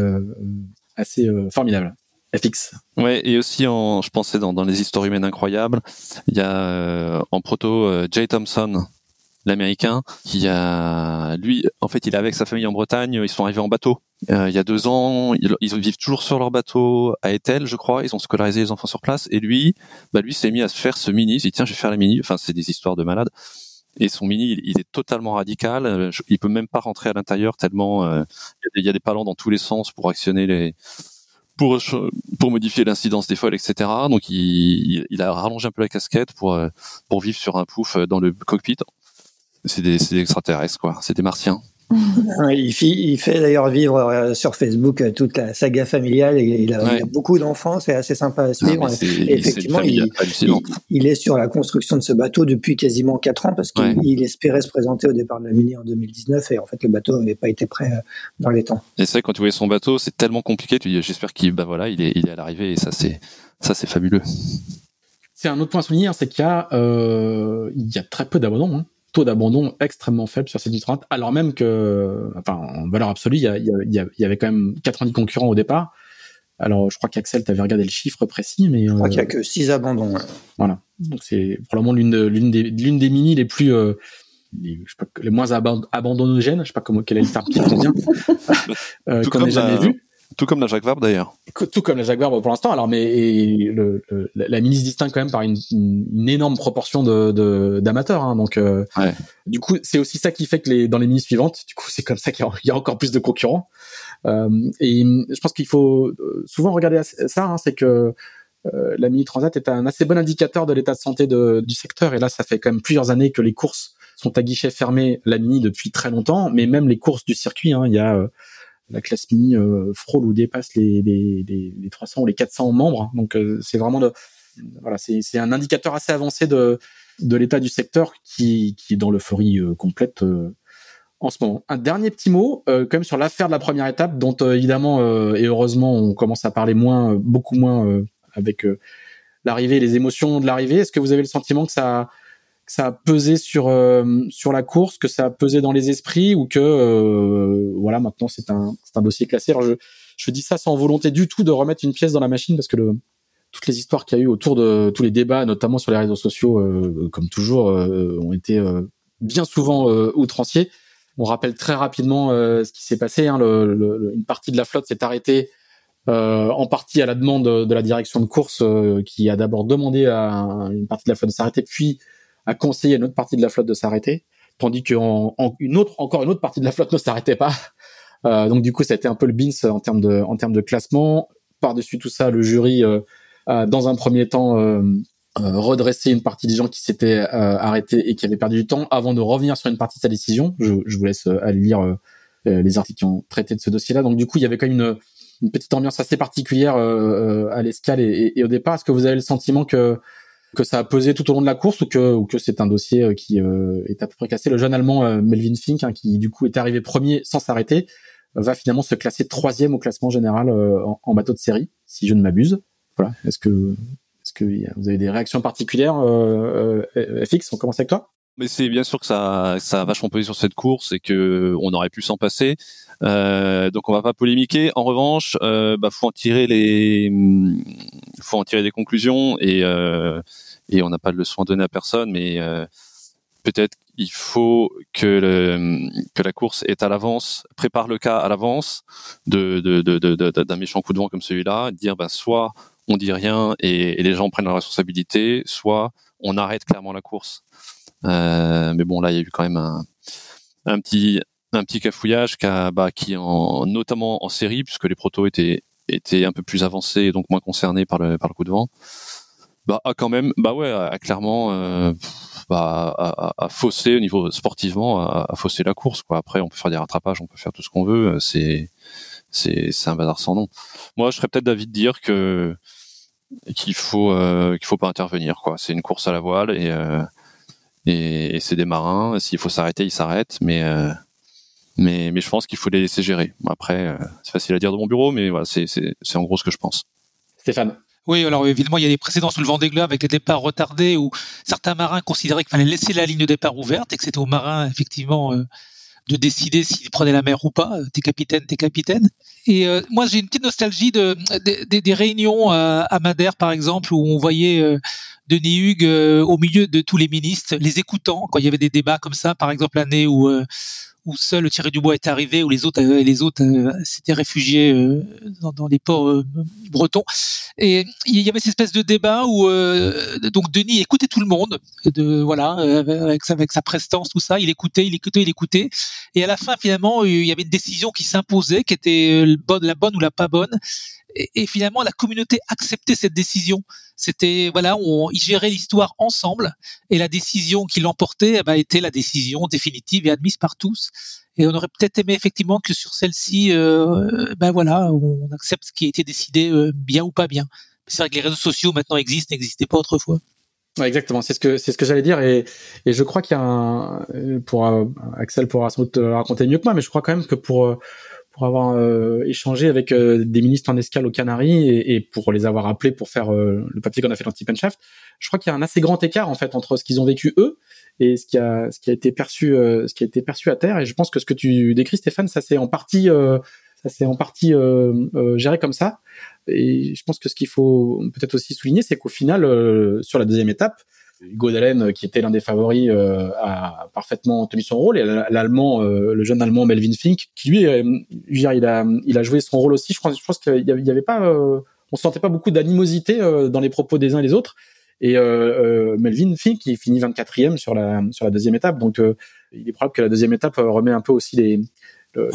assez formidable. FX. Ouais, et aussi en, je pensais dans, dans les histoires humaines incroyables, il y a euh, en proto euh, Jay Thompson, l'américain, qui a, lui, en fait, il est avec sa famille en Bretagne, ils sont arrivés en bateau. Euh, il y a deux ans, ils, vivent toujours sur leur bateau à Etel, je crois. Ils ont scolarisé les enfants sur place. Et lui, bah lui s'est mis à se faire ce mini. Il dit tiens, je vais faire la mini. Enfin, c'est des histoires de malades. Et son mini, il, il, est totalement radical. Il peut même pas rentrer à l'intérieur tellement euh, il y, a des palans dans tous les sens pour actionner les pour pour modifier l'incidence des folles, etc. Donc il, il, a rallongé un peu la casquette pour euh, pour vivre sur un pouf euh, dans le cockpit. C'est des, des extraterrestres quoi, c'est des martiens il, fait, il fait d'ailleurs vivre euh, sur Facebook euh, toute la saga familiale et il a, ouais. il a beaucoup d'enfants, c'est assez sympa à suivre. Ah, et effectivement, il, il, est sur la construction de ce bateau depuis quasiment 4 ans parce qu'il ouais. espérait se présenter au départ de la Mini en 2019 et en fait le bateau n'avait pas été prêt euh, dans les temps. Et c'est vrai quand tu voyais son bateau, c'est tellement compliqué, tu dis j'espère qu'il bah voilà, il est, il est à l'arrivée et ça c'est ça c'est fabuleux. C'est un autre point à souligner, hein, c'est qu'il y a euh, il y a très peu d'abandon. Hein taux d'abandon extrêmement faible sur ces 30 alors même que, enfin, en valeur absolue, il y, a, il, y a, il y avait quand même 90 concurrents au départ. Alors, je crois qu'Axel, tu avais regardé le chiffre précis, mais... Je crois euh, qu'il n'y a que 6 abandons. Voilà. Donc, c'est probablement l'une l'une des, l'une des mini les plus, euh, les, je sais pas, les moins abandonnogènes, je sais pas comment quel est le terme qui convient, euh, qu'on n'ait jamais vu. Tout comme la Jacques Vabre d'ailleurs. Tout comme la Jacques Vabre pour l'instant. Alors, mais le, le, la mini se distingue quand même par une, une, énorme proportion de d'amateurs. Hein, donc, euh, ouais. du coup, c'est aussi ça qui fait que les dans les mini suivantes, du coup, c'est comme ça qu'il y, a encore plus de concurrents. Euh, et je pense qu'il faut euh, souvent regarder ça. Hein, c'est que euh, la mini transat est un assez bon indicateur de l'état de santé de, du secteur. Et là, ça fait quand même plusieurs années que les courses sont à guichet fermé. La mini depuis très longtemps, mais même les courses du circuit. Hein, il y a la classe mini euh, frôle ou dépasse les, les, les, les 300 ou les 400 membres. Hein. Donc euh, c'est vraiment de, voilà, c'est un indicateur assez avancé de, de l'état du secteur qui, qui est dans l'euphorie euh, complète en ce moment. Un dernier petit mot quand même sur l'affaire de la première étape, dont évidemment et heureusement on commence à parler moins, beaucoup moins avec l'arrivée, les émotions de l'arrivée. Est-ce que vous avez le sentiment que ça que ça a pesé sur euh, sur la course, que ça a pesé dans les esprits ou que euh, voilà maintenant c'est un c'est un dossier classé. Alors je je dis ça sans volonté du tout de remettre une pièce dans la machine parce que le toutes les histoires qu'il y a eu autour de tous les débats, notamment sur les réseaux sociaux, euh, comme toujours, ont été bien souvent outranciers. On rappelle très rapidement ce qui s'est passé. Hein, le, une partie de la flotte s'est arrêtée en partie à la demande de la direction de course qui a d'abord demandé à une partie de la flotte de s'arrêter, puis a conseillé à une autre partie de la flotte de s'arrêter, tandis qu'une une autre, encore une autre partie de la flotte ne s'arrêtait pas. Euh, donc du coup, ça a été un peu le bins en termes de, en termes de classement. Par-dessus tout ça, le jury euh, a, dans un premier temps, euh, euh redressé une partie des gens qui s'étaient euh, arrêtés et qui avaient perdu du temps avant de revenir sur une partie de sa décision. Je, je vous laisse aller lire les articles qui ont traité de ce dossier-là. Donc du coup, il y avait quand même une, une petite ambiance assez particulière à l'escale et, et, et, au départ. Est-ce que vous avez le sentiment que que ça a pesé tout au long de la course ou que, ou que c'est un dossier euh, qui euh, est à peu près cassé. Le jeune allemand euh, Melvin Fink, hein, qui du coup est arrivé premier sans s'arrêter, va finalement se classer troisième au classement général en, bateau de série, si je ne m'abuse. Voilà. Est-ce que, est-ce que vous avez des réactions particulières, FX On commence avec toi. Mais c'est bien sûr que ça, ça a vachement pesé sur cette course et que on aurait pu s'en passer. Euh, donc on va pas polémiquer. En revanche, euh, bah, faut en tirer les, faut en tirer des conclusions et euh, et on n'a pas de leçon à donner à personne, mais euh, peut-être il faut que le, que la course est à l'avance, prépare le cas à l'avance de d'un de, de, de, méchant coup de vent comme celui-là, dire ben soit on dit rien et, et les gens prennent la responsabilité, soit on arrête clairement la course. Euh, mais bon, là, il y a eu quand même un, petit un petit cafouillage bah, qui en, notamment en série, puisque les protos étaient étaient un peu plus avancés et donc moins concernés par le par le coup de vent. Bah a quand même, bah ouais, a, clairement euh, bah, a, faussé au niveau sportivement, a, faussé la course. Quoi. Après, on peut faire des rattrapages, on peut faire tout ce qu'on veut. C'est c'est un bazar sans nom. Moi, je serais peut-être d'avis de dire que qu'il faut euh, qu'il faut pas intervenir. C'est une course à la voile et et, c'est des marins. S'il faut s'arrêter, ils s'arrêtent, mais euh, mais mais je pense qu'il faut les laisser gérer. Après, euh, c'est facile à dire de mon bureau, mais voilà, c'est en gros ce que je pense. Stéphane. Oui, alors évidemment, il y a des précédents sous le vent des globes avec les départs retardés où certains marins considéraient qu'il fallait laisser la ligne de départ ouverte et que c'était aux marins effectivement euh, de décider s'ils prenaient la mer ou pas. T'es capitaine, t'es capitaine. Et euh, moi, j'ai une petite nostalgie de, des réunions à Madère, par exemple, où on voyait euh, Denis Hugues euh, au milieu de tous les ministres, les écoutant quand il y avait des débats comme ça. Par exemple, l'année où où seul Thierry Dubois est arrivé, où les autres, euh, les autres euh, s'étaient réfugiés euh, dans, dans, les ports bretons. Et il y avait cette espèce de débat où donc Denis écoutait tout le monde, de voilà, avec, avec sa prestance, tout ça, il écoutait, il écoutait, il écoutait. Et à la fin, finalement, il y avait une décision qui s'imposait, qui était la bonne ou la pas bonne et, finalement la communauté acceptait cette décision. C'était voilà, on ils gérait l'histoire ensemble et la décision qui l'emportait eh ben, était la décision définitive et admise par tous. Et on aurait peut-être aimé effectivement que sur celle-ci, euh, ben voilà, on accepte ce qui a été décidé euh, bien ou pas bien. C'est vrai que les réseaux sociaux maintenant existent, n'existaient pas autrefois. Exactement, c'est ce que c'est ce que j'allais dire et, et je crois qu'il y a un pour euh, Axel pourra sans doute raconter mieux que moi, mais je crois quand même que pour pour avoir euh, échangé avec euh, des ministres en escale aux Canaries et, et pour les avoir appelés pour faire euh, le papier qu'on a fait dans Tip Shaft, je crois qu'il y a un assez grand écart en fait entre ce qu'ils ont vécu eux et ce qui a ce qui a été perçu ce qui a été perçu à terre. Et je pense que ce que tu décris Stéphane ça c'est en partie ça c'est en partie géré comme ça. Et je pense que ce qu'il faut peut-être aussi souligner c'est qu'au final sur la deuxième étape Hugo Dalen, qui était l'un des favoris, a parfaitement tenu son rôle. Et l'allemand, le jeune allemand Melvin Fink, qui lui, il a, il a joué son rôle aussi. Je pense, je pense qu'il y avait pas, on sentait pas beaucoup d'animosité dans les propos des uns et des autres. Et Melvin Fink, il finit 24e sur la sur la deuxième étape. Donc, il est probable que la deuxième étape remet un peu aussi les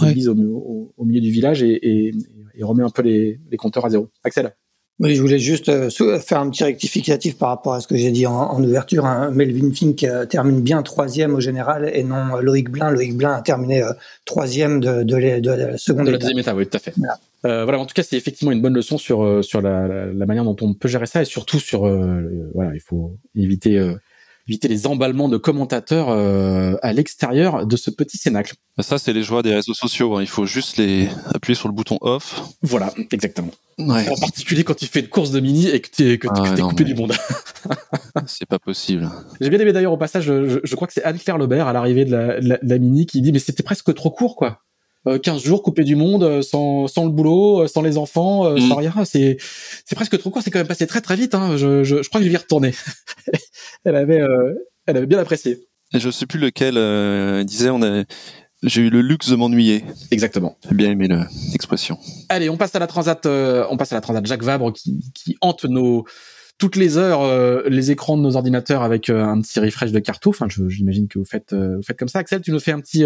l'église au, au, milieu du village et, et, et remet un peu les, les compteurs à zéro. Axel oui, je voulais juste euh, faire un petit rectificatif par rapport à ce que j'ai dit en, ouverture. Hein. Melvin Fink euh, termine bien troisième au général et non euh, Loïc Blin. Loïc Blin a terminé troisième de, de, la seconde de la deuxième étape, oui, tout à fait. Voilà. Euh, voilà, en tout cas, c'est effectivement une bonne leçon sur sur la, la, manière dont on peut gérer ça et surtout sur voilà, il faut éviter éviter les emballements de commentateurs euh, à l'extérieur de ce petit cénacle. Ça, c'est les joies des réseaux sociaux. Hein. Il faut juste les appuyer sur le bouton off. Voilà, exactement. En particulier quand tu fais une course de mini et que tu es, que, ah coupé du monde. c'est pas possible. J'ai bien aimé d'ailleurs au passage, je, crois que c'est Anne-Claire Lebert à l'arrivée de la, de la, mini qui dit mais c'était presque trop court quoi. 15 euh, jours coupé du monde, euh, sans, sans le boulot, sans les enfants, mm. sans rien. C'est, c'est presque trop court. C'est quand même passé très très vite. Hein. Je, je, je crois que je vais y retourner. elle avait, euh, elle avait bien apprécié. Et je sais plus lequel euh, disait on a j'ai eu le luxe de m'ennuyer. Exactement. J'ai bien aimé l'expression. Allez, on passe à la transat. Euh, on passe à la transat Jacques Vabre qui, qui hante nos toutes les heures euh, les écrans de nos ordinateurs avec un petit refresh de cartouche. Enfin, j'imagine que vous faites vous faites comme ça. Axel, tu nous fais un petit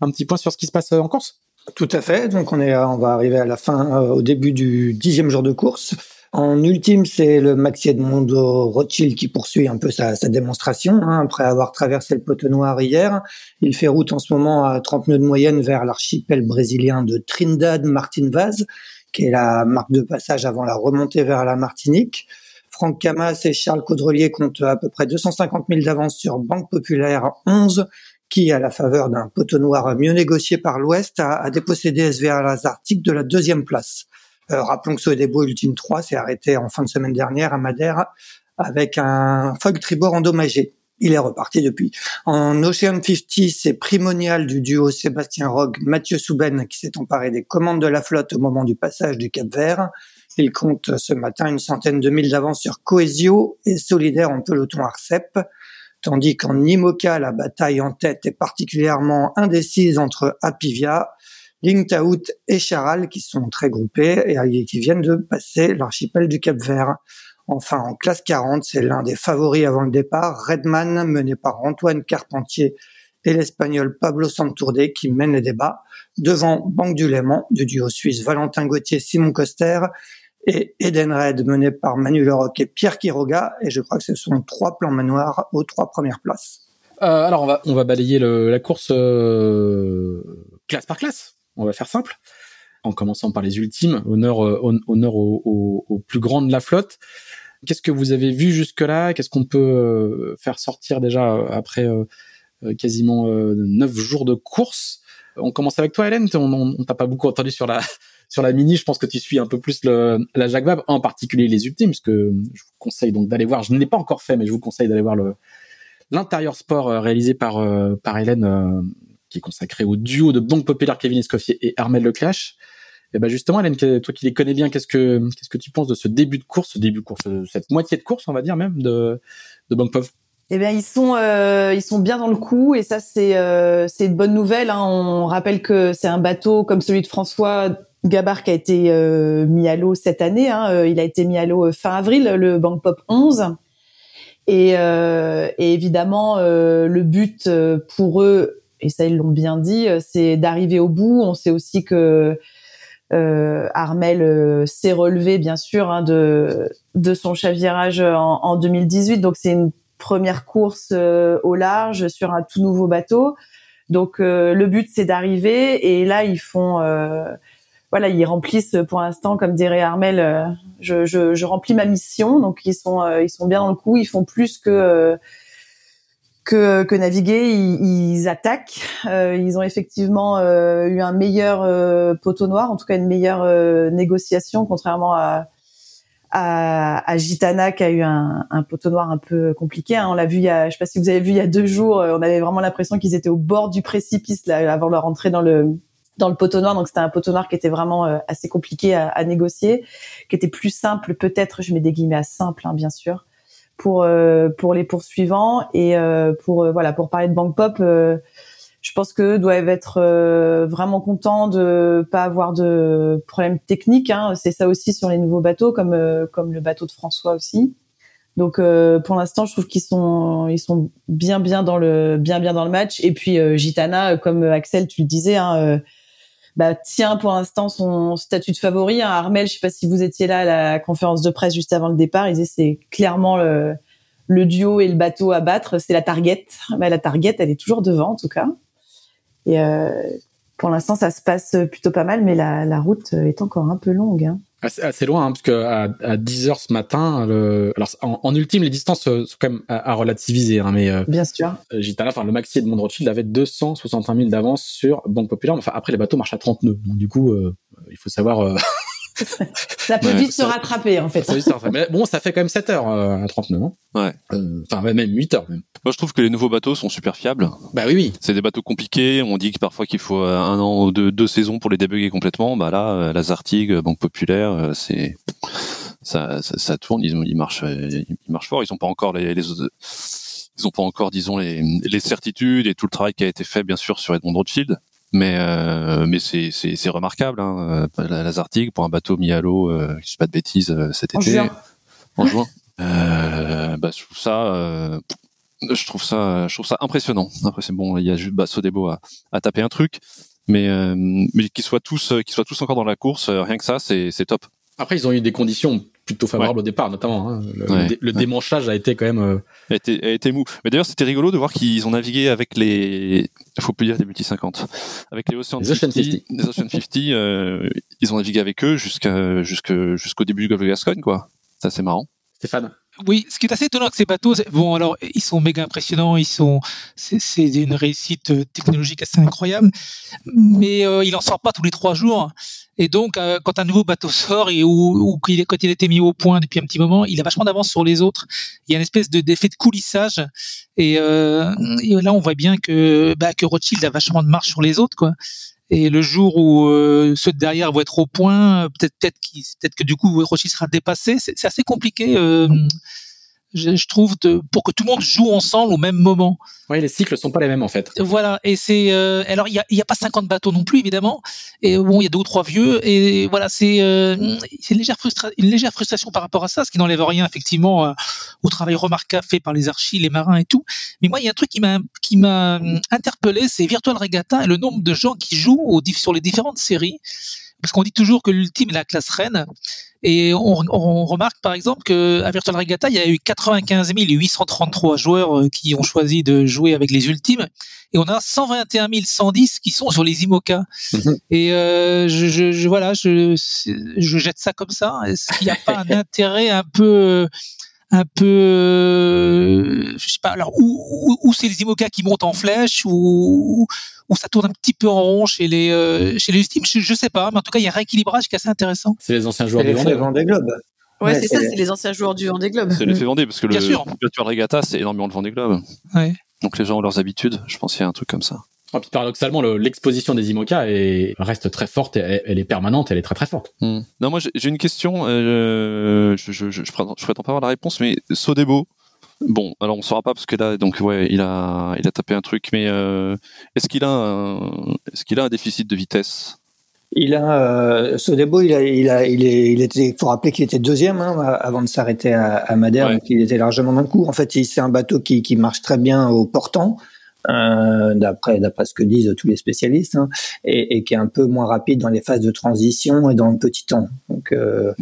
un petit point sur ce qui se passe en course. Tout à fait. Donc on est on va arriver à la fin au début du dixième jour de course. En ultime, c'est le Maxi Edmondo Rothschild qui poursuit un peu sa, démonstration. Hein, après avoir traversé le poteau noir hier, il fait route en ce moment à 30 nœuds de moyenne vers l'archipel brésilien de Trindade Martin Vaz, qui est la marque de passage avant la remontée vers la Martinique. Franck Camas et Charles Caudrelier comptent à peu près 250 000 d'avance sur Banque Populaire 11, qui, à la faveur d'un noir mieux négocié par l'Ouest, a, dépossédé SVA Lazartique de la deuxième place. Euh, rappelons que Soedebo Ultime 3 s'est arrêté en fin de semaine dernière à Madère avec un fog tribord endommagé. Il est reparti depuis. En Ocean 50, c'est primonial du duo Sébastien Rogue, Mathieu Souben qui s'est emparé des commandes de la flotte au moment du passage du Cap Vert. Il compte ce matin une centaine de milles d'avance sur Coesio et solidaire en peloton Arcep, tandis qu'en Imoca, la bataille en tête est particulièrement indécise entre Apivia, Lingtaout et Charal qui sont très groupés et qui viennent de passer l'archipel du Cap Vert. Enfin, en classe 40, c'est l'un des favoris avant le départ, Redman, mené par Antoine Carpentier et l'Espagnol Pablo Santourde qui mène les débats, devant Banque du Léman, du duo suisse Valentin Gauthier, Simon Coster, et Eden Red, mené par Manu Leroc et Pierre Quiroga, et je crois que ce sont trois plans manoirs aux trois premières places. Euh, alors on va on va balayer la course euh, classe par classe on va faire simple, en commençant par les ultimes, honneur, euh, honneur aux, plus grands de la flotte. Qu'est-ce que vous avez vu jusque-là? Qu'est-ce qu'on peut euh, faire sortir déjà après quasiment neuf jours de course? On commence avec toi, Hélène. On, t'a pas beaucoup entendu sur la sur la mini. Je pense que tu suis un peu plus la Jacques Vabre, en particulier les ultimes, parce que je vous conseille donc d'aller voir. Je ne l'ai pas encore fait, mais je vous conseille d'aller voir l'intérieur sport réalisé par par Hélène qui est consacré au duo de Banque Populaire Kevin Escoffier et Armel Leclash. Et ben justement, Hélène, toi qui les connais bien, qu'est-ce que que tu penses de ce début de course, ce début de course, cette moitié de course, on va dire même de de Banque Pop eh bien, ils sont euh, ils sont bien dans le coup et ça c'est euh, c'est une bonne nouvelle. Hein. On rappelle que c'est un bateau comme celui de François Gabard qui a été euh, mis à l'eau cette année. Hein. Il a été mis à l'eau fin avril, le Banque Pop 11. Et, et évidemment, le but pour eux et ça ils l'ont bien dit, euh, c'est d'arriver au bout. On sait aussi que euh, Armel euh, s'est relevé bien sûr hein, de de son chavirage en, en 2018, donc c'est une première course euh, au large sur un tout nouveau bateau. Donc le but c'est d'arriver et là ils font voilà ils remplissent pour l'instant comme dirait Armel je, je, je, remplis ma mission donc ils sont ils sont bien dans le coup ils font plus que que, que naviguer, ils, attaquent. Euh, ils ont effectivement euh, eu un meilleur euh, poteau noir, en tout cas une meilleure euh, négociation, contrairement à, à, à, Gitana qui a eu un, un poteau noir un peu compliqué. Hein. On l'a vu il y a, je sais pas si vous avez vu il y a deux jours, on avait vraiment l'impression qu'ils étaient au bord du précipice là, avant leur entrée dans le dans le poteau noir. Donc c'était un poteau noir qui était vraiment assez compliqué à, à, négocier, qui était plus simple peut-être. Je mets des guillemets à simple, hein, bien sûr pour euh, pour les poursuivants et euh, pour euh, voilà pour parler de Bank Pop je pense que doivent être vraiment contents de pas avoir de problèmes techniques hein. c'est ça aussi sur les nouveaux bateaux comme comme le bateau de François aussi donc pour l'instant je trouve qu'ils sont ils sont bien bien dans le bien bien dans le match et puis Gitana comme Axel tu le disais hein, bah, tient pour l'instant son statut de favori. Hein. Armel, je sais pas si vous étiez là à la conférence de presse juste avant le départ, il disait c'est clairement le, le, duo et le bateau à battre, c'est la target. Bah, la target, elle est toujours devant en tout cas. Et euh, pour l'instant, ça se passe plutôt pas mal, mais la, la route est encore un peu longue. Hein assez, loin, hein, parce que à, à 10 heures ce matin, le, alors en, ultime, les distances euh, sont quand même à, relativiser, hein, mais euh, bien sûr. Euh, Gitana, enfin le maxi de Rothschild avait 261 000 d'avance sur Banque Populaire. Enfin après, les bateaux marchent à 30 nœuds, donc du coup, il faut savoir ça peut vite se rattraper en fait. Mais bon, ça fait quand même 7 heures euh, à 39 ans. Ouais. Euh, enfin même 8 heures même. Moi je trouve que les nouveaux bateaux sont super fiables. Bah oui oui. C'est des bateaux compliqués, on dit que parfois qu'il faut euh, un an ou deux, deux saisons pour les débugger complètement. Bah là la Zartig, Banque Populaire, c'est ça, ça, ça, tourne, ils, ils marchent ils marchent fort, ils ont pas encore les, les ils ont pas encore disons les, les certitudes et tout le travail qui a été fait bien sûr sur Edmond Rothschild mais euh, mais c'est c'est remarquable hein, euh, pour un bateau mis à l'eau euh, je sais pas de bêtises euh, cet en été. juin. en juin. Euh, bah je trouve ça je trouve ça je trouve ça impressionnant. Après c'est bon il y a juste bah, Sodebo à, à taper un truc. Mais mais qu'ils soient tous qu'ils soient tous encore dans la course rien que ça c'est c'est top. Après ils ont eu des conditions plutôt favorable au départ, notamment. Hein. Le, démanchage a été quand même. Euh... A, été, a été mou. Mais d'ailleurs, c'était rigolo de voir qu'ils ont navigué avec les. Il faut plus dire des multi 50. Avec les Ocean 50. Les Ocean 50, euh, ils ont navigué avec eux jusqu'à jusqu'au début du Golfe de Gascogne, quoi. Ça, c'est marrant. Stéphane. Oui, ce qui est assez étonnant avec ces bateaux, bon alors ils sont méga impressionnants, ils sont, c'est une réussite euh, technologique assez incroyable, mais euh, il en sort pas tous les trois jours. Et donc euh, quand un nouveau bateau sort et ou, quand il a été mis au point depuis un petit moment, il a vachement d'avance sur les autres. Il y a une espèce de d'effet de coulissage et, euh, là on voit bien que bah, que Rothschild a vachement de marche sur les autres quoi. Et le jour où euh, ceux de derrière vont être au point, peut-être peut-être peut-être que du coup Roshi sera dépassé. C'est assez compliqué, euh, je, je, trouve, de, pour que tout le monde joue ensemble au même moment. Oui, les cycles sont pas les mêmes en fait. Voilà, et c'est euh, alors il y a, y a pas 50 bateaux non plus évidemment, et bon il y a deux ou trois vieux, et voilà c'est euh, une légère une légère frustration par rapport à ça, ce qui n'enlève rien effectivement euh, au travail remarquable fait par les archis, les marins et tout. Mais moi il y a un truc qui m'a qui m'a interpellé, c'est Virtual Regatta et le nombre de gens qui jouent sur les différentes séries parce qu'on dit toujours que l'ultime est la classe reine. Et on, on, remarque par exemple qu'à Virtual Regatta, il y a eu 95 833 joueurs euh, qui ont choisi de jouer avec les ultimes, et on a 121 110 qui sont sur les IMOCA. Mhm. Et euh, je, je, je, voilà, je, je jette ça comme ça. Est-ce qu'il n'y a pas un intérêt un peu un peu, euh, je sais pas, alors où, où, c'est les IMOCA qui montent en flèche ou où ça tourne un petit peu en rond chez les euh, chez les ultimes, je, je, sais pas, mais en tout cas il y a un rééquilibrage qui est assez intéressant. C'est les anciens joueurs du Vendée Globe. Ouais, ouais c'est ça, c'est les anciens joueurs du Vendée Globe. C'est l'effet Vendée parce que Bien le de Regatta c'est énormément le Vendée Globe. Ouais. Donc les gens ont leurs habitudes, je pense qu'il y a un truc comme ça. Oh, puis paradoxalement, l'exposition des IMOCA est, reste très forte, et, elle est permanente, elle est très très forte. Hmm. Non, moi j'ai une question, euh, je, je, je, je, prétends pas avoir la réponse, mais Sodebo, bon, alors on saura pas parce que là, donc ouais, il a, il a tapé un truc, mais euh, est-ce qu'il a, un, est-ce qu'il a un déficit de vitesse? Il a euh, Sodebo, il a, il a, il est, il était. Faut rappeler qu'il était deuxième hein, avant de s'arrêter à, à Madère, donc il était largement dans le coup. En fait, c'est un bateau qui, qui marche très bien au portant, euh, d'après d'après ce que disent tous les spécialistes, hein, et, et, qui est un peu moins rapide dans les phases de transition et dans le petit temps. Donc, euh.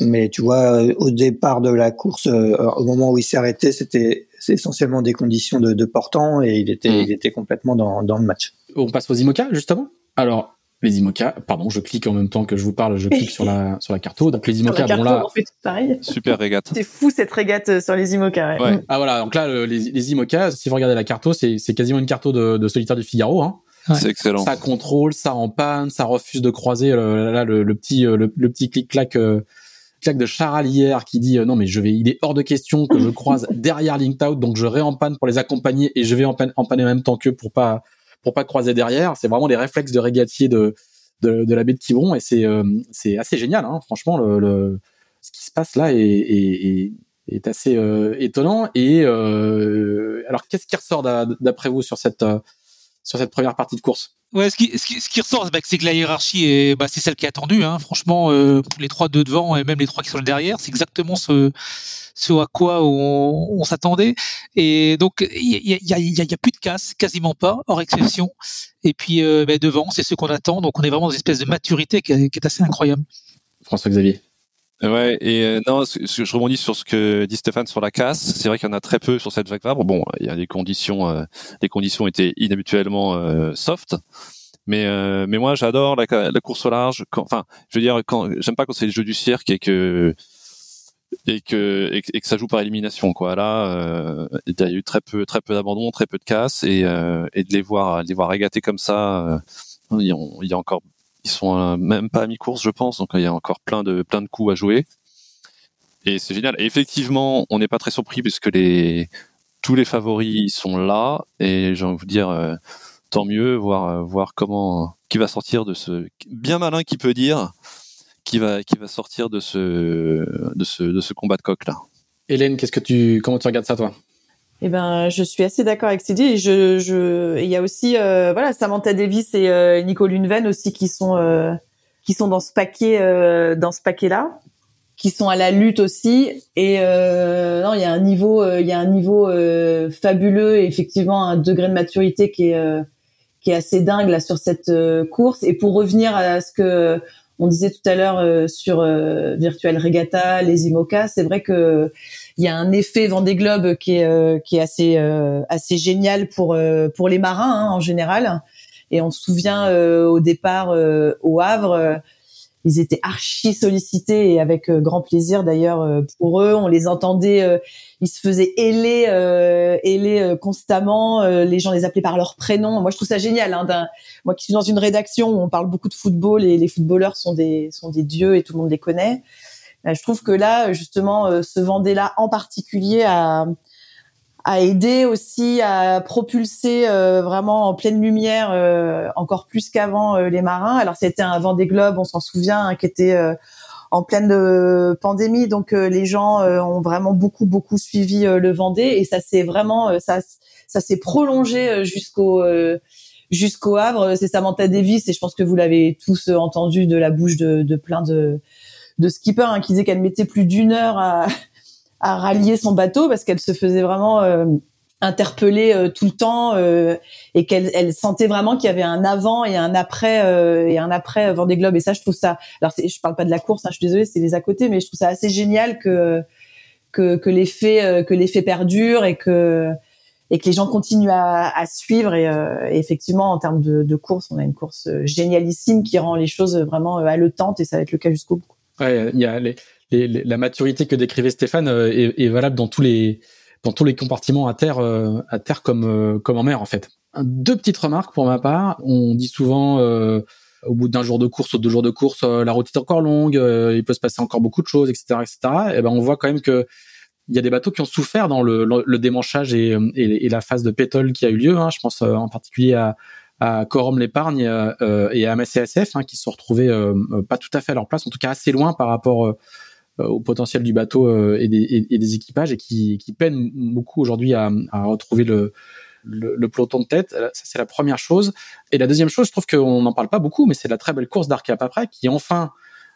Mais tu vois, au départ de la course, euh, au moment où il s'est arrêté, c'était essentiellement des conditions de, de portant et il était, mmh. il était complètement dans, dans le match. On passe aux IMOCA justement? Alors, les IMOCA, pardon, je clique en même temps que je vous parle, je clique sur la sur la carto. Donc les IMOCA, bon là, on fait tout pareil. Super régate. C'est fou cette régate euh, sur les IMOCA. Ouais. Ah voilà, donc là les, les IMOCA, si vous regardez la carto, c'est c'est quasiment une carto de, de solitaire du Figaro. Hein. C'est excellent. Ça contrôle, ça en panne, ça refuse de croiser le, là le, le petit euh, le, petit clic clac euh, clac de charalière qui dit non mais je vais il est hors de question que je croise derrière Linked donc je réempanne pour les accompagner et je vais empanner, empanner en même temps qu'eux pour pas pas croiser derrière. C'est vraiment les réflexes de régatier de de, de la baie de Quiberon et c'est euh, c'est assez génial hein, franchement le, ce qui se passe là est, est, est assez étonnant. Et alors, qu'est-ce qui ressort d'après vous sur cette sur cette première partie de course Ouais, ce qui, ce qui, ce qui ressort, bah, c'est que la hiérarchie est, bah, c'est celle qui est attendue. Hein. Franchement, euh, les trois de devant et même les trois qui sont derrière, c'est exactement ce, ce à quoi on, on s'attendait. Et donc, il y a, y, a, y a, plus de casse, quasiment pas, hors exception. Et puis euh, bah, devant, c'est ce qu'on attend. Donc, on est vraiment dans une espèce de maturité qui est, qui est assez incroyable. François Xavier. Ouais, et euh, non, je rebondis sur ce que dit Stéphane sur la casse. C'est vrai qu'il y en a très peu sur cette vague Vabre. Bon, il y a des conditions, euh, les conditions étaient inhabituellement euh, soft. Mais euh, mais moi j'adore la, la, course au large. Enfin, je veux dire, quand j'aime pas quand c'est le jeu du cirque et que et que et, que ça joue par élimination quoi. Là, euh, il y a eu très peu très peu d'abandon, très peu de casse et et de les voir de les voir régater comme ça. il y a encore ils sont euh, même pas à mi-course, je pense, donc il y a encore plein de plein de coups à jouer. Et c'est génial. Et effectivement, on n'est pas très surpris puisque les tous les favoris sont là et j'ai envie de vous dire euh, tant mieux voir euh, voir comment qui va sortir de ce bien malin qui peut dire qui va qui va sortir de ce de ce de ce combat de coq là. Hélène, qu'est-ce que tu comment tu regardes ça toi? Eh ben, je suis assez d'accord avec Sidi. Je, je, il y a aussi, euh, voilà, Samantha Davis et euh, Nicole Lunven aussi qui sont, euh, qui sont dans ce paquet, euh, dans ce paquet-là, qui sont à la lutte aussi. Et euh, non, il y a un niveau, il y a un niveau fabuleux et effectivement un degré de maturité qui est, qui est assez dingue là sur cette course. Et pour revenir à ce que on disait tout à l'heure sur Virtual Regatta, les IMOCA, c'est vrai que il y a un effet Vendée Globe qui est euh, qui est assez euh, assez génial pour euh, pour les marins hein, en général. Et on se souvient au départ au Havre, ils étaient archi sollicités et avec grand plaisir d'ailleurs pour eux. On les entendait, ils se faisaient héler, héler constamment. les gens les appelaient par leur prénom. Moi, je trouve ça génial. Hein, moi, qui suis dans une rédaction où on parle beaucoup de football et les footballeurs sont des sont des dieux et tout le monde les connaît. Euh, je trouve que là, justement, euh, ce Vendée-là en particulier a, a aidé aussi à propulser euh, vraiment en pleine lumière encore plus qu'avant les marins. Alors c'était un Vendée Globe, on s'en souvient, hein, qui était en pleine pandémie, donc les gens ont vraiment beaucoup beaucoup suivi le Vendée et ça s'est vraiment ça ça s'est prolongé jusqu'au jusqu'au Havre. C'est Samantha Davis et je pense que vous l'avez tous entendu de la bouche de, de plein de de skipper hein, qui disait qu'elle mettait plus d'une heure à, à rallier son bateau parce qu'elle se faisait vraiment euh, interpeller euh, tout le temps euh, et qu'elle elle sentait vraiment qu'il y avait un avant et un après euh, et un après Vendée Globe. Et ça je trouve ça alors je parle pas de la course hein, je suis désolée c'est les à côté mais je trouve ça assez génial que que, que l'effet que l'effet perdure et que et que les gens continuent à, à suivre. Et, et, effectivement en termes de, de course on a une course génialissime qui rend les choses vraiment haletantes et ça va être le cas jusqu'au bout Ouais, il y a les, les, la maturité que décrivait Stéphane euh, est, est, valable dans tous les dans tous les compartiments à terre euh, à terre comme euh, comme en mer en fait. Deux petites remarques pour ma part. On dit souvent au bout d'un jour de course ou deux jours de course, la route est encore longue, il peut se passer encore beaucoup de choses, etc., etc. Et ben on voit quand même que il y a des bateaux qui ont souffert dans le, le, démanchage et, et, et, la phase de pétole qui a eu lieu. Hein. Je pense en particulier à, à Corum l'épargne euh, et à MSCSF hein, qui se sont retrouvés euh, pas tout à fait à leur place, en tout cas assez loin par rapport euh, au potentiel du bateau et des, et, des, équipages et qui, qui peinent beaucoup aujourd'hui à, à, retrouver le, le, le, peloton de tête. Ça, c'est la première chose. Et la deuxième chose, je trouve qu'on n'en parle pas beaucoup, mais c'est la très belle course d'Arcap après, qui enfin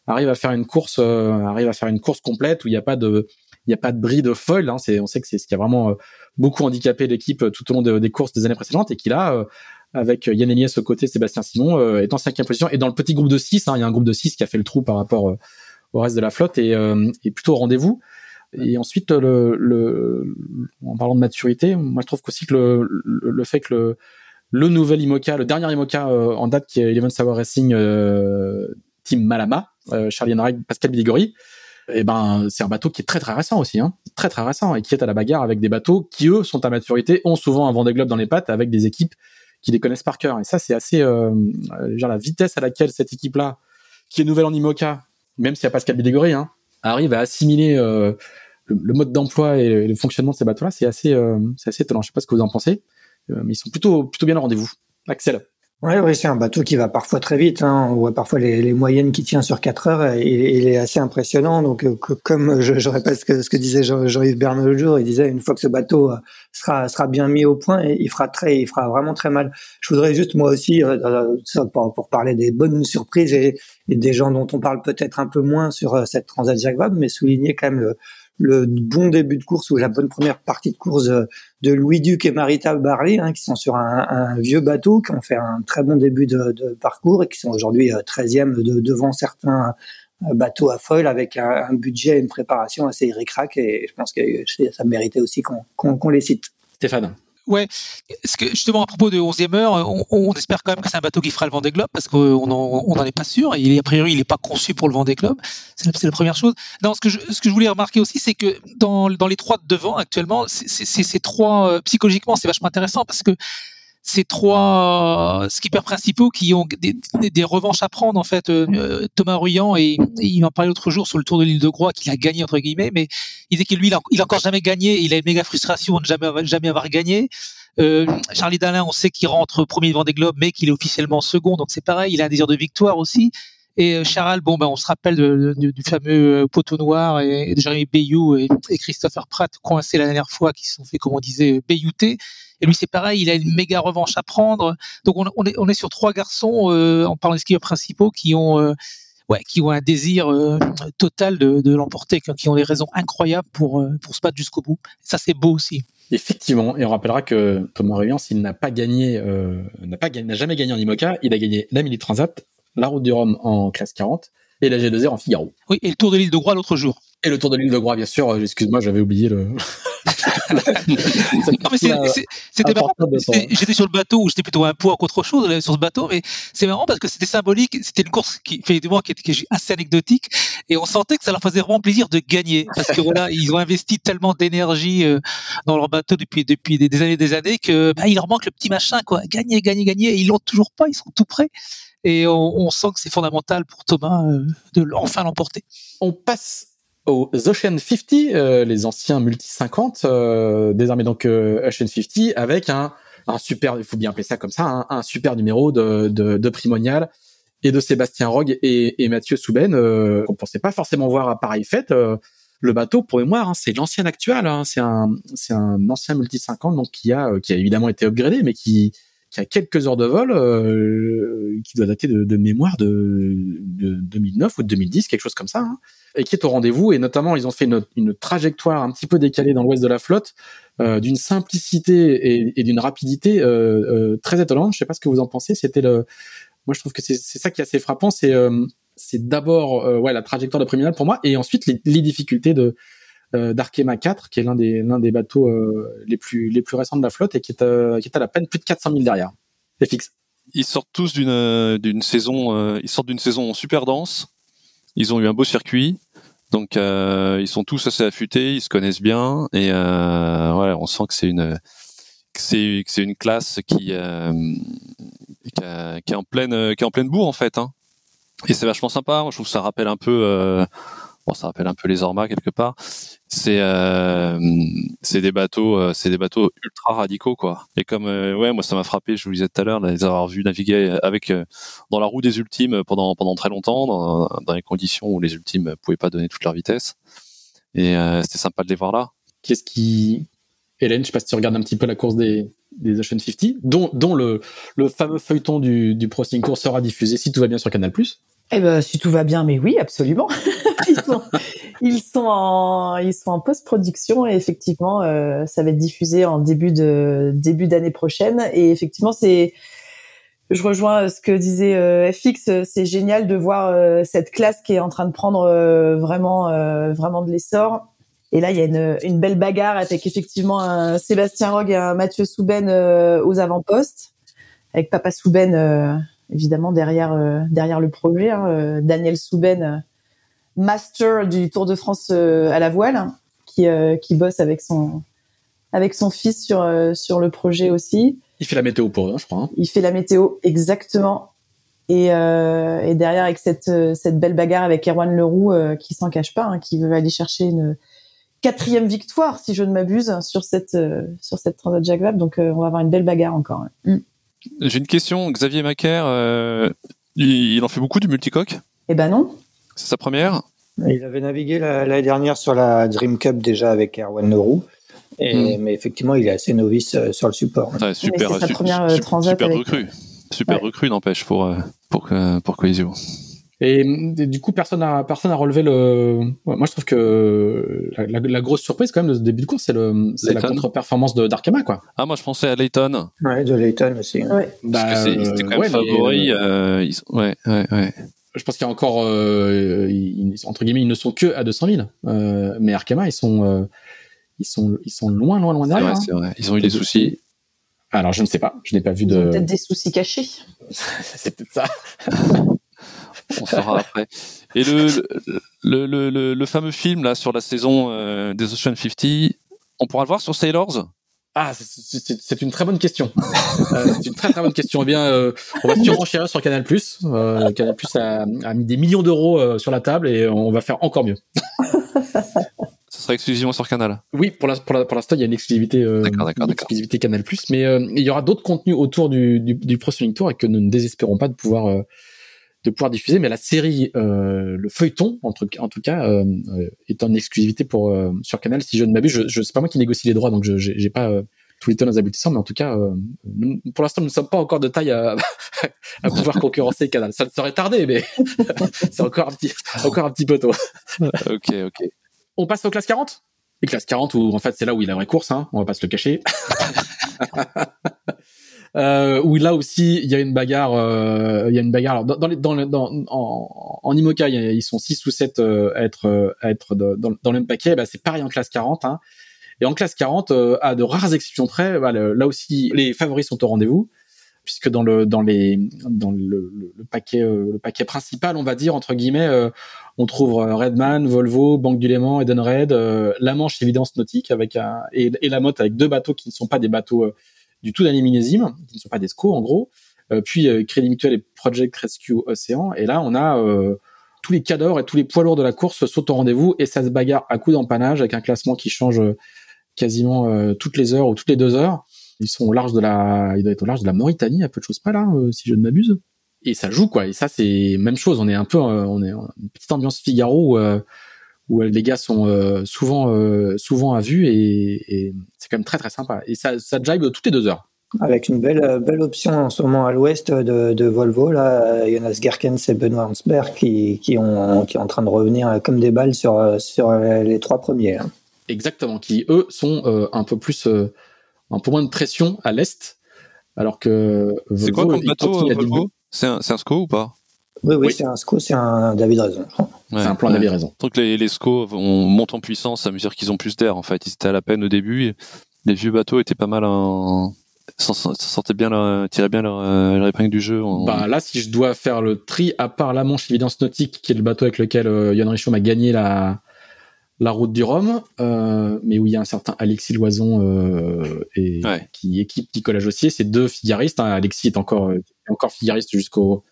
arrive à faire une course, euh, arrive à faire une course complète où il n'y a pas de, il n'y a pas de bris de foil. Hein. C'est, on sait que c'est ce qui a vraiment beaucoup handicapé l'équipe tout au long des courses des années précédentes et qui là avec Yann Eliès au côté, Sébastien Simon euh, est en cinquième position. Et dans le petit groupe de 6, hein, il y a un groupe de 6 qui a fait le trou par rapport euh, au reste de la flotte et, euh, et plutôt au rendez-vous. Et ensuite, le, le, en parlant de maturité, moi je trouve qu'aussi que le, le, fait que le, le nouvel IMOCA, le dernier IMOCA en date qui est Eleven Sour Racing Team Malama, Charlie Henry, Pascal Biligori, et eh ben c'est un bateau qui est très très récent aussi, hein, très très récent et qui est à la bagarre avec des bateaux qui eux sont à maturité, ont souvent un Vendée Globe dans les pattes avec des équipes qui les connaissent par cœur. Et ça, c'est assez, euh, genre la vitesse à laquelle cette équipe-là, qui est nouvelle en IMOCA, même s'il n'y a pas catégorie, hein, arrive à assimiler euh, le, mode d'emploi et le fonctionnement de ces bateaux-là, c'est assez, euh, c'est assez étonnant. Je sais pas ce que vous en pensez, euh, mais ils sont plutôt, plutôt bien au rendez-vous. Axel. Oui, oui, c'est un bateau qui va parfois très vite. Hein. On voit parfois les, moyennes qui tient sur 4 heures il est assez impressionnant. Donc, euh, comme je, répète ce que, disait Jean-Yves Bernard le jour, il disait une fois que ce bateau euh, sera, bien mis au point, il fera très, il fera vraiment très mal. Je voudrais juste moi aussi, euh, pour, parler des bonnes surprises et, des gens dont on parle peut-être un peu moins sur cette Transat Jacques mais souligner quand même le, le bon début de course ou la bonne première partie de course de, Louis Duc et Marita Barley, hein, qui sont sur un, vieux bateau, qui ont fait un très bon début de, parcours et qui sont aujourd'hui 13e euh, de, devant certains euh, bateaux à foil avec un, budget et une préparation assez ric et je pense que ça méritait aussi qu'on les cite. Stéphane Ouais, ce que justement à propos de 11e heure, on, espère quand même que c'est un bateau qui fera le Vendée Globe parce qu'on n'en est pas sûr. Et a priori, il n'est pas conçu pour le Vendée Globe. C'est la, première chose. Non, ce que je, ce que je voulais remarquer aussi, c'est que dans, dans les trois de devant actuellement, c'est trois euh, psychologiquement, c'est vachement intéressant parce que ces trois skippers principaux qui ont des, des, revanches à prendre en fait. Euh, Thomas Ruyant et, il m'en parlait l'autre jour sur le Tour de l'île de Groix qu'il a gagné entre guillemets, mais il disait que lui il a, il a encore jamais gagné, il a une méga frustration de jamais jamais avoir gagné. Euh, Charlie Dalin, on sait qu'il rentre premier devant des globes, mais qu'il est officiellement second, donc c'est pareil, il a un désir de victoire aussi. Et euh, Charal, bon, ben, on se rappelle du fameux euh, poteau noir et, de Jérémy Bayou et, et, Christopher Pratt coincés la dernière fois, qui se sont fait, comme on disait, bayouter. Et lui, c'est pareil, il a une méga revanche à prendre. Donc, on, est, sur trois garçons, euh, en parlant des skieurs principaux, qui ont, euh, ouais, qui ont un désir euh, total de, l'emporter, qui ont des raisons incroyables pour, euh, pour se battre jusqu'au bout. Ça, c'est beau aussi. Effectivement, et on rappellera que Thomas Ruyant, s'il n'a pas gagné, euh, n'a n'a jamais gagné en IMOCA, il a gagné la Mini Transat, la Route du Rhum en classe 40 et la G2R en Figaro. Oui, et le Tour de l'île de Groix l'autre jour. Et le Tour de l'île de Groix, bien sûr. Excuse-moi, j'avais oublié le. c'était marrant. J'étais sur le bateau où j'étais plutôt un poids qu'autre chose sur ce bateau, mais c'est marrant parce que c'était symbolique. C'était une course qui, effectivement, qui était assez anecdotique et on sentait que ça leur faisait vraiment plaisir de gagner parce que voilà, ils ont investi tellement d'énergie euh, dans leur bateau depuis depuis des, années des années que bah, il leur manque le petit machin quoi. Gagner, gagner, gagner. Et ils l'ont toujours pas. Ils sont tout prêts et on, sent que c'est fondamental pour Thomas euh, de enfin l'emporter. On passe aux Ocean 50, euh, les anciens multi 50, euh, désormais donc Ocean 50, avec un, super, il faut bien appeler ça comme ça, un, un super numéro de, de, Primonial et de Sébastien Rogue et, Mathieu Souben, qu'on pensait pas forcément voir à pareille fête. Le bateau, pour mémoire, hein, c'est l'ancien actuel, hein, c'est un, c'est un ancien multi 50 donc qui a, qui a évidemment été upgradé, mais qui, qui a quelques heures de vol, euh, qui doit dater de, de mémoire de, de, 2009 ou de 2010, quelque chose comme ça, hein, et qui est au rendez-vous. Et notamment, ils ont fait une, une trajectoire un petit peu décalée dans l'ouest de la flotte, euh, d'une simplicité et, d'une rapidité euh, euh, très étonnante. Je sais pas ce que vous en pensez. C'était le, moi je trouve que c'est ça qui est assez frappant. C'est euh, c'est d'abord ouais la trajectoire de Priminal pour moi, et ensuite les, les difficultés de euh, d'Arkema 4, qui est l'un des l'un des bateaux euh, les plus les plus récents de la flotte et qui est euh, qui est à la peine plus de 400 000 derrière. C'est fixe. Ils sortent tous d'une d'une saison ils sortent d'une saison super dense. Ils ont eu un beau circuit. Donc ils sont tous assez affûtés, ils se connaissent bien et voilà, on sent que c'est une c'est c'est une classe qui qui, est en pleine qui est en pleine bourre en fait hein. Et c'est vachement sympa, je trouve que ça rappelle un peu bon ça rappelle un peu les Orma quelque part. C'est euh, des bateaux euh, c'est des bateaux ultra radicaux quoi. Et comme euh, ouais moi ça m'a frappé je vous disais tout à l'heure les avoir vus naviguer avec dans la roue des ultimes pendant pendant très longtemps dans, dans les conditions où les ultimes pouvaient pas donner toute leur vitesse. Et c'était sympa de les voir là. Qu'est-ce qui Hélène je sais pas si tu regardes un petit peu la course des des Ocean 50 dont dont le le fameux feuilleton du du Pro Tour sera diffusé si tout va bien sur Canal+ eh ben, si tout va bien, mais oui, absolument. ils, sont, ils sont en, ils sont en post-production et effectivement, euh, ça va être diffusé en début de début d'année prochaine. Et effectivement, c'est, je rejoins ce que disait euh, FX. C'est génial de voir euh, cette classe qui est en train de prendre euh, vraiment, euh, vraiment de l'essor. Et là, il y a une, une belle bagarre avec effectivement un Sébastien Rogue et un Mathieu Souben aux avant-postes, avec Papa Souben évidemment derrière euh, derrière le projet. Hein, euh, Daniel Souben, euh, master du Tour de France à la voile, qui qui bosse avec son avec son fils sur sur le projet aussi. Il fait la météo pour eux, je crois. Hein. Il fait la météo exactement. Et, et derrière avec cette cette belle bagarre avec Erwan Leroux qui s'en cache pas, hein, qui veut aller chercher une quatrième victoire si je ne m'abuse sur cette sur cette Transat Jacques Vabre. Donc on va avoir une belle bagarre encore. Mm. J'ai une question. Xavier Macaire, euh, il, il en fait beaucoup du multicoque? Eh ben non. C'est sa première? Il avait navigué la- l'année dernière sur la Dream Cup déjà avec Erwan Leroux. Et, Mais effectivement, il est assez novice euh, sur le support. Ouais, super, c'est sa su- première, euh, su- transat super avec- recrue. Super Ouais. recrue, n'empêche, pour, euh, pour, que- pour Coesio. Et, et du coup, personne n'a personne a relevé le. Ouais, moi, je trouve que la, la- la grosse surprise quand même de ce début de course, c'est le c'est la contre-performance de d'Arkema, quoi. Ah, moi, je pensais à Layton. Ouais, de Layton aussi. Ouais. Bah, Parce que c'est- c'était quand même ouais, favori. euh, ils ouais, ouais, ouais. je pense qu'il y a encore, euh, ils- entre guillemets, ils ne sont que à 200 000. Euh, mais Arkema, ils sont, euh, ils sont, ils sont loin, loin, loin derrière. vrai, hein. c'est vrai. Ils ont eu des soucis. Alors, je ne sais pas. Je n'ai pas vu de. peut-être des soucis cachés. c'est peut-être ça. On saura après. Et le, le, le, le, le fameux film là sur la saison euh, des Ocean 50, on pourra le voir sur Sailors? Ah, c'est- une très bonne question. Euh, c'est une très très bonne question. Eh bien, euh, on va surenchérir sur Canal+. Euh, Canal+ a, a mis des millions d'euros sur la table et on va faire encore mieux. Ce sera exclusivement sur Canal. Oui, pour la- pour la- pour l'instant, il y a une exclusivité, une exclusivité Canal+, mais euh, il y aura d'autres contenus autour du, du, du Pro Tour et que nous ne désespérons pas de pouvoir de pouvoir diffuser. Mais la série, euh, le feuilleton, en tout, en tout cas, euh, euh, est en exclusivité pour euh, sur Canal. Si je ne m'abuse, je, je c'est pas moi qui négocie les droits, donc je j'ai pas euh, tous les tenants aboutissants, mais en tout cas, euh, nous- pour l'instant, nous ne sommes pas encore de taille à, à pouvoir concurrencer Canal. Ça ne serait tardé, mais c'est encore un petit encore un petit peu tôt. ok, ok. On passe aux classes 40 Les classes 40 où en fait c'est là où il y a la vraie course, hein, on va pas se le cacher. Euh, où là aussi il y a une bagarre, euh, il y a une bagarre. Alors, dans, dans, les- dans, en, en IMOCA, ils sont 6 ou 7 euh, à être, à être dans, le même paquet. Bah, c'est pareil en classe 40. Hein. Et en classe 40, euh, à de rares exceptions près, bah, là aussi les favoris sont au rendez-vous puisque dans le dans les dans le, le- paquet euh, le paquet principal on va dire entre guillemets euh, on trouve Redman, Volvo, Banque du Léman, Edenred, euh, la Manche Évidence Nautique avec un, et, et la Motte avec deux bateaux qui ne sont pas des bateaux du tout d'année millésime, qui ne sont pas des SCO en gros. Euh, puis euh, Crédit Mutuel et Project Rescue Océan. Et là on a euh, tous les cadors et tous les poids lourds de la course sautent au rendez-vous et ça se bagarre à coups d'empannage avec un classement qui change quasiment toutes les heures ou toutes les deux heures. Ils sont au large de la, ils doivent être au large de la Mauritanie, à peu de choses pas là, si je ne m'abuse. Et ça joue quoi. Et ça c'est même chose. On est un peu, on est une petite ambiance Figaro où les gars sont euh, souvent, euh, souvent à vue et, et c'est quand même très très sympa. Et ça, ça jibe toutes les deux heures. Avec une belle, euh, belle option en ce moment à l'ouest de, de Volvo, là, euh, Jonas Gerkens et Benoît Hansberg qui, qui, ont, qui est en train de revenir euh, comme des balles sur, euh, sur les trois premiers. hein. Exactement. Qui eux sont euh, un peu plus, euh, un peu moins de pression à l'est, alors que C'est quoi comme bateau, euh, Volvo? C'est un, c'est un SCO ou pas? Oui, oui, Oui. c'est un SCO, c'est un David Raison. C'est un plan ouais. raison. Donc les, les SCO vont montent en puissance à mesure qu'ils ont plus d'air. En fait, ils étaient à la peine au début. et Les vieux bateaux étaient pas mal en, sortaient bien, leur, tiraient bien leur, euh, leur épingle du jeu. en- Bah là, si je dois faire le tri, à part la Manche Évidence Nautique, qui est le bateau avec lequel euh, Yann Richaud a gagné la la route du Rhum, euh, mais où il y a un certain Alexis Loison euh, et Ouais. qui équipe Nicolas Jossier, c'est deux figaristes. hein. Alexis est encore euh, encore figariste jusqu'au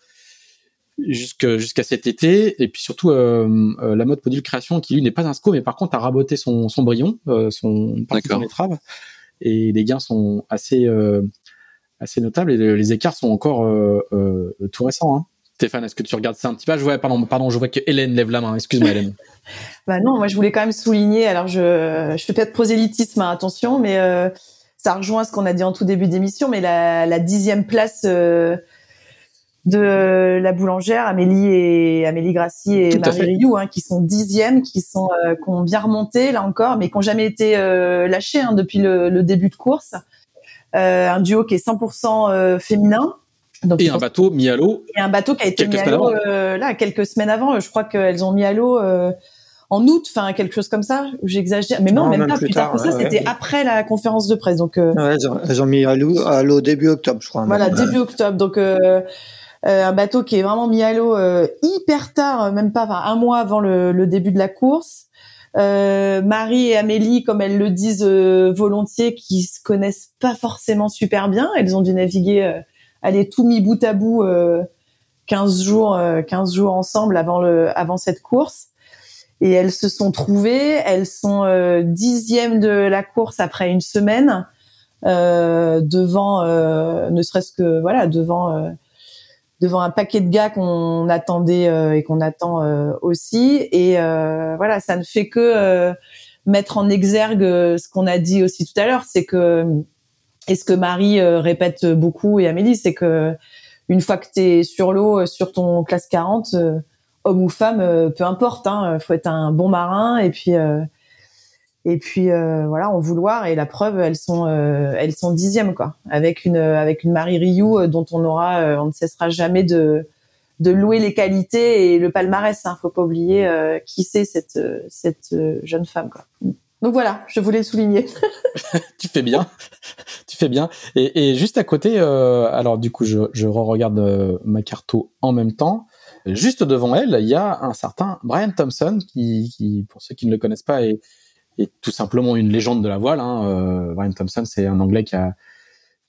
jusque- jusqu'à cet été, et puis surtout euh, euh, la mode Podule Création, qui lui n'est pas un SCO, mais par contre a raboté son son brillon, euh, son une partie de son étrave, et les gains sont assez euh, assez notables et les, les écarts sont encore euh, euh, tout récents. Hein. Stéphane, est-ce que tu regardes ça un petit peu? Ah, je vois, pardon, pardon, je vois que Hélène lève la main. Excuse-moi, Hélène. Bah non, moi je voulais quand même souligner. Alors je je fais pas de prosélytisme, hein, attention, mais euh, ça rejoint ce qu'on a dit en tout début d'émission. Mais la, la dixième place euh, de la boulangère, Amélie et Amélie Grassi et Tout Marie. Rioux, hein, qui sont dixièmes, qui sont euh, qui ont bien remonté là encore, mais qui ont jamais été euh, lâchés hein, depuis le, le début de course. Euh, un duo qui est 100% euh, féminin. Donc, Et un bateau mis à l'eau. et un bateau qui a été mis à l'eau euh, là quelques semaines avant. Je crois qu'elles ont mis à l'eau euh, en août, enfin quelque chose comme ça. J'exagère, mais non, Non, même, même pas plus plus tard, tard, que ça. ouais, C'était ouais. après la conférence de presse. Donc euh, Ouais, elles, ont, elles ont mis à l'eau début octobre, je crois. voilà, début octobre. Donc un bateau qui est vraiment mis à l'eau euh, hyper tard, euh, même pas un mois avant le, le début de la course. Euh, Marie et Amélie, comme elles le disent euh, volontiers, qui se connaissent pas forcément super bien. Elles ont dû naviguer, euh, aller tout mis bout à bout, euh, 15 jours, euh, 15 jours ensemble avant le, avant cette course. Et elles se sont trouvées. Elles sont euh, dixièmes de la course après une semaine. devant, ne serait-ce que voilà, devant devant un paquet de gars qu'on attendait et qu'on attend aussi. Et voilà, ça ne fait que mettre en exergue ce qu'on a dit aussi tout à l'heure, c'est que et ce que Marie répète beaucoup et Amélie, c'est que une fois que tu es sur l'eau, sur ton classe 40, homme ou femme, euh, peu importe. Hein, faut être un bon marin et puis euh, et puis euh, voilà, en vouloir. Et la preuve, elles sont elles sont dixièmes quoi, avec une avec une Marie Rioux dont on aura, on ne cessera jamais de de louer les qualités et le palmarès. Hein, faut pas oublier qui c'est cette cette jeune femme quoi. Donc voilà, je voulais souligner. tu fais bien, tu fais bien. Et, et juste à côté, alors du coup, je, je re-regarde ma carto en même temps. Juste devant elle, il y a un certain Brian Thompson qui, qui pour ceux qui ne le connaissent pas, est, est tout simplement une légende de la voile. Hein. Euh, Brian Thompson, c'est un Anglais qui a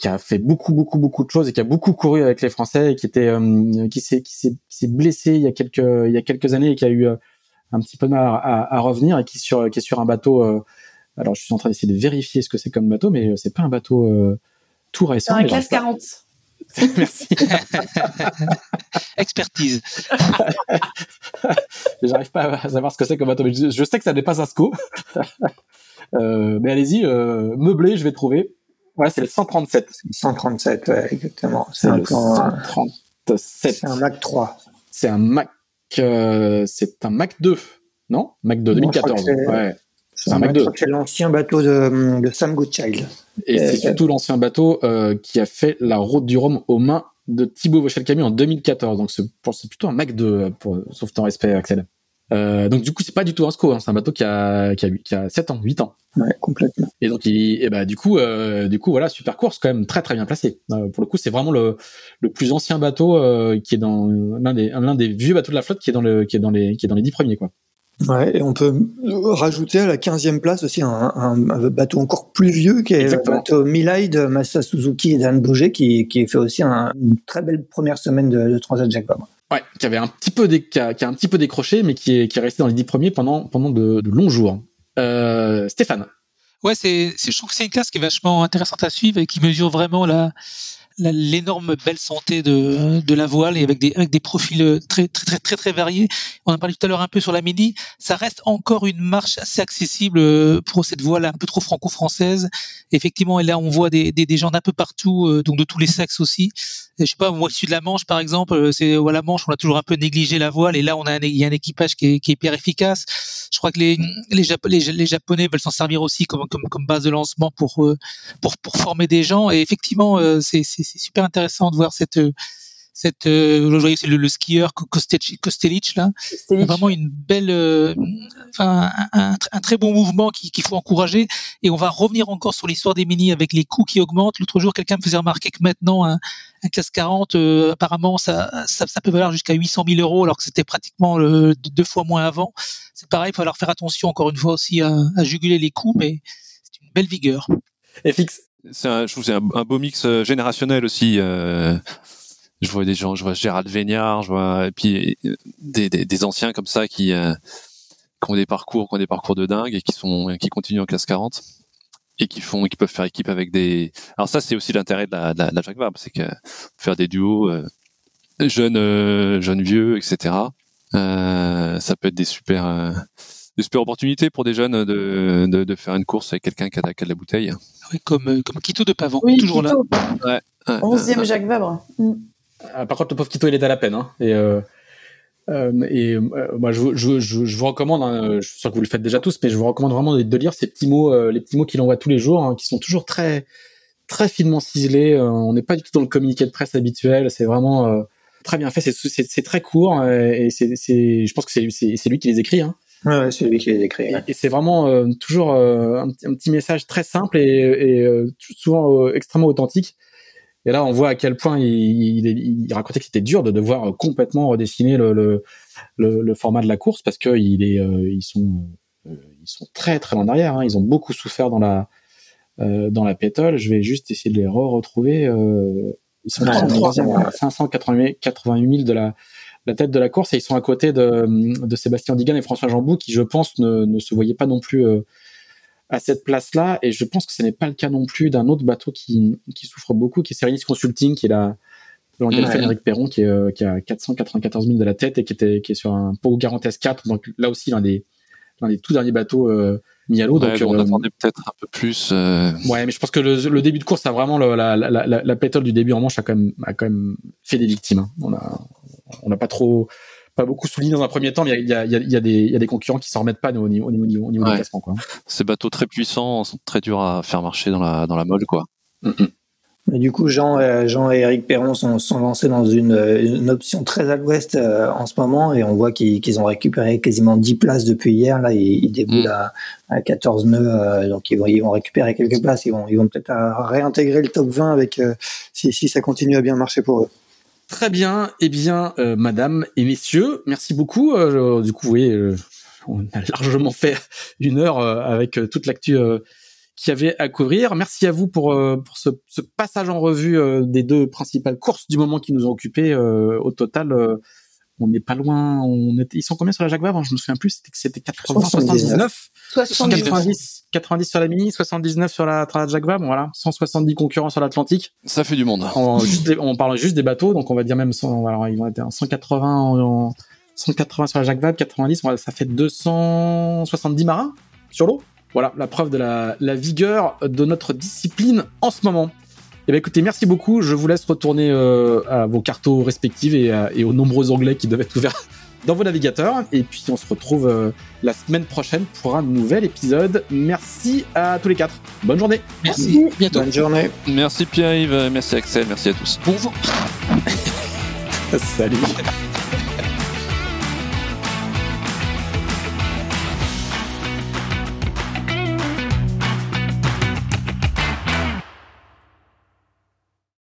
qui a fait beaucoup beaucoup beaucoup de choses et qui a beaucoup couru avec les Français et qui était euh, qui s'est qui s'est blessé il y a quelques il y a quelques années et qui a eu euh, un petit peu de mal à, à, revenir et qui sur qui est sur un bateau euh, alors je suis en train d'essayer de vérifier ce que c'est comme bateau mais c'est pas un bateau tout récent. Un classe 40. Merci. Expertise. J'arrive pas à savoir ce que c'est comme bateau, je, sais que ça n'est pas un SCO. euh, mais allez-y, euh, meublé, je vais trouver. Ouais, c'est le 137. 137, ouais, exactement. C'est le 137. C'est un Mac 3. C'est un Mac, euh, c'est un Mac 2, non? Mac 2 2014. ouais. C'est un Mac 2. C'est l'ancien bateau de, de Sam Goodchild. Et c'est surtout l'ancien bateau euh, qui a fait la route du Rhum aux mains de Thibaut Vauchel-Camus en 2014. Donc c'est plutôt un Mac 2, pour, sauf ton respect, Axel. Euh, donc du coup, c'est pas du tout un SCO, hein. c'est un bateau qui a, qui, a, qui a 7 ans, 8 ans. Ouais, complètement. Et donc, il, et bah, du coup, euh, du coup, voilà, super course, quand même très très bien placé. Euh, pour le coup, c'est vraiment le, le plus ancien bateau euh, qui est dans l'un des, l'un des vieux bateaux de la flotte qui est dans le, qui est dans les, qui est dans les 10 premiers, quoi. Ouais, et on peut rajouter à la 15e place aussi un, un, bateau encore plus vieux qui est Exactement. le bateau Milai de Masa Suzuki et Dan Bouger qui, qui fait aussi un, une très belle première semaine de, de Transat Jacques Vabre. Ouais, qui avait un petit peu qui, a, qui, a, un petit peu décroché, mais qui est, qui est resté dans les dix premiers pendant pendant de, de longs jours. Euh, Stéphane. Ouais, c'est, je trouve que c'est une classe qui est vachement intéressante à suivre et qui mesure vraiment la l'énorme belle santé de, de la voile et avec des, avec des profils très, très, très, très, très variés. On a parlé tout à l'heure un peu sur la mini. Ça reste encore une marche assez accessible euh, pour cette voile un peu trop franco-française. Effectivement, et là, on voit des, des, gens d'un peu partout, euh, donc de tous les sexes aussi. je sais pas, moi, je suis de la Manche, par exemple, euh, c'est, à la Manche, on a toujours un peu négligé la voile et là, on a il y a un équipage qui est, qui est hyper efficace. Je crois que les, les, les, Japonais veulent s'en servir aussi comme, comme, comme base de lancement pour, pour, pour former des gens. Et effectivement, c'est super intéressant de voir cette cette euh, c'est le, skieur Kostelic là. Vraiment une belle euh, enfin un, un, très bon mouvement qu'il faut encourager. Et on va revenir encore sur l'histoire des mini avec les coûts qui augmentent. L'autre jour quelqu'un me faisait remarquer que maintenant un, un classe 40 euh, apparemment ça, ça, ça peut valoir jusqu'à 800 000 euros alors que c'était pratiquement deux fois moins avant. C'est pareil il va falloir faire attention encore une fois aussi à, à juguler les coûts mais c'est une belle vigueur. Et fixe un, je trouve c'est un, beau mix euh, générationnel aussi. Euh, je vois des gens, je vois Gérald Vignard, je vois et puis euh, des, anciens comme ça qui, ont des parcours, qui ont des parcours de dingue et qui sont qui continuent en classe 40 et qui font qui peuvent faire équipe avec des. Alors ça c'est aussi l'intérêt de la, de la, Jacques Vabre, c'est que faire des duos jeunes jeunes vieux etc. ça peut être des super des super opportunités pour des jeunes de, de, de faire une course avec quelqu'un qui a, qui a de la bouteille. Oui, comme, euh, comme Quito de Pavon, oui, toujours Quito. là. Ouais, ouais, 11e Jacques Vabre. Mm. Ah, par contre, le pauvre Quito, il est à la peine. Hein. Et, euh, euh, et euh, moi, je, je, je, je vous recommande, hein, je suis sûr que vous le faites déjà tous, mais je vous recommande vraiment de, de lire ces petits mots, euh, les petits mots qu'il envoie tous les jours, hein, qui sont toujours très, très finement ciselés. Euh, on n'est pas du tout dans le communiqué de presse habituel. C'est vraiment très bien fait. C'est très court et c'est, je pense que c'est lui qui les écrit. Hein. Ouais, c'est lui qui les écrit. Et, et c'est vraiment euh, toujours euh, un, un, petit message très simple et, et euh, souvent extrêmement authentique. Et là, on voit à quel point il, il, il racontait que c'était dur de devoir complètement redessiner le, le, le, le format de la course parce que il est, ils sont, ils sont très très loin derrière. Hein. Ils ont beaucoup souffert dans la dans la pétole. Je vais juste essayer de les re-retrouver. ils sont 33 588 000 de la la tête de la course et ils sont à côté de, de Sébastien Digan et François Jambou qui, je pense, ne, ne se voyaient pas non plus euh, à cette place-là. Et je pense que ce n'est pas le cas non plus d'un autre bateau qui, qui souffre beaucoup, qui est Serenis Consulting, qui est la, dans lequel Ouais. fait Eric Perron, qui, est, euh, qui a 494 000 de la tête et qui était, qui est sur un Pau Garant S4. Donc là aussi, l'un des, l'un des tout derniers bateaux euh, mis à l'eau. Ouais, donc, on euh, attendait peut-être un peu plus. euh, Ouais, mais je pense que le, le début de course a vraiment le- la, la, la, la pétole du début en manche a quand même, a quand même fait des victimes. hein. On a, on n'a pas trop, pas beaucoup souligné dans un premier temps, mais il y a, il y, a, il y, a des, il y a des concurrents qui s'en remettent pas au niveau, au niveau, au niveau, au niveau Ouais. du classement, quoi. ces bateaux très puissants sont très durs à faire marcher dans la dans la molle, quoi. Mais du coup, Jean, euh, Jean et Eric Perron sont, sont lancés dans une, euh, une option très à l'ouest euh, en ce moment et on voit qu'ils ont récupéré quasiment 10 places depuis hier. Là, ils, ils déboulent Mm. à, à 14 nœuds, euh, donc ils vont, ils vont récupérer quelques places. Ils vont, ils vont peut-être réintégrer le top 20 avec euh, si, si ça continue à bien marcher pour eux. Très bien. Eh bien, euh, madame et messieurs, merci beaucoup. Euh, du coup, vous voyez, euh, on a largement fait une heure avec toute l'actu qu'il y avait à couvrir. Merci à vous pour, pour ce, ce passage en revue des deux principales courses du moment qui nous ont occupés. Au total, on n'est pas loin. On était, ils sont combien sur la Jacques Vabre Je me souviens plus. C'était que c'était 80, 79. 70. 90, 90 sur la Mini, 79 sur la Tra Jacques Vabre. Voilà, 170 concurrents sur l'Atlantique. Ça fait du monde. En, juste des- on parle juste des bateaux, donc on va dire même 100, alors ils vont être en 180 en, en 180 sur la Jacques Vabre, 90, voilà, ça fait 270 marins sur l'eau. Voilà, la preuve de la, la vigueur de notre discipline en ce moment. Eh bien, écoutez, merci beaucoup. Je vous laisse retourner euh, à vos cartos respectifs et, à- et aux nombreux onglets qui doivent être ouverts dans vos navigateurs. Et puis, on se retrouve euh, la semaine prochaine pour un nouvel épisode. Merci à tous les quatre. Bonne journée. Merci. Bientôt. Bonne journée. Merci Pierre-Yves, merci Axel, merci à tous. Bon vent. Salut.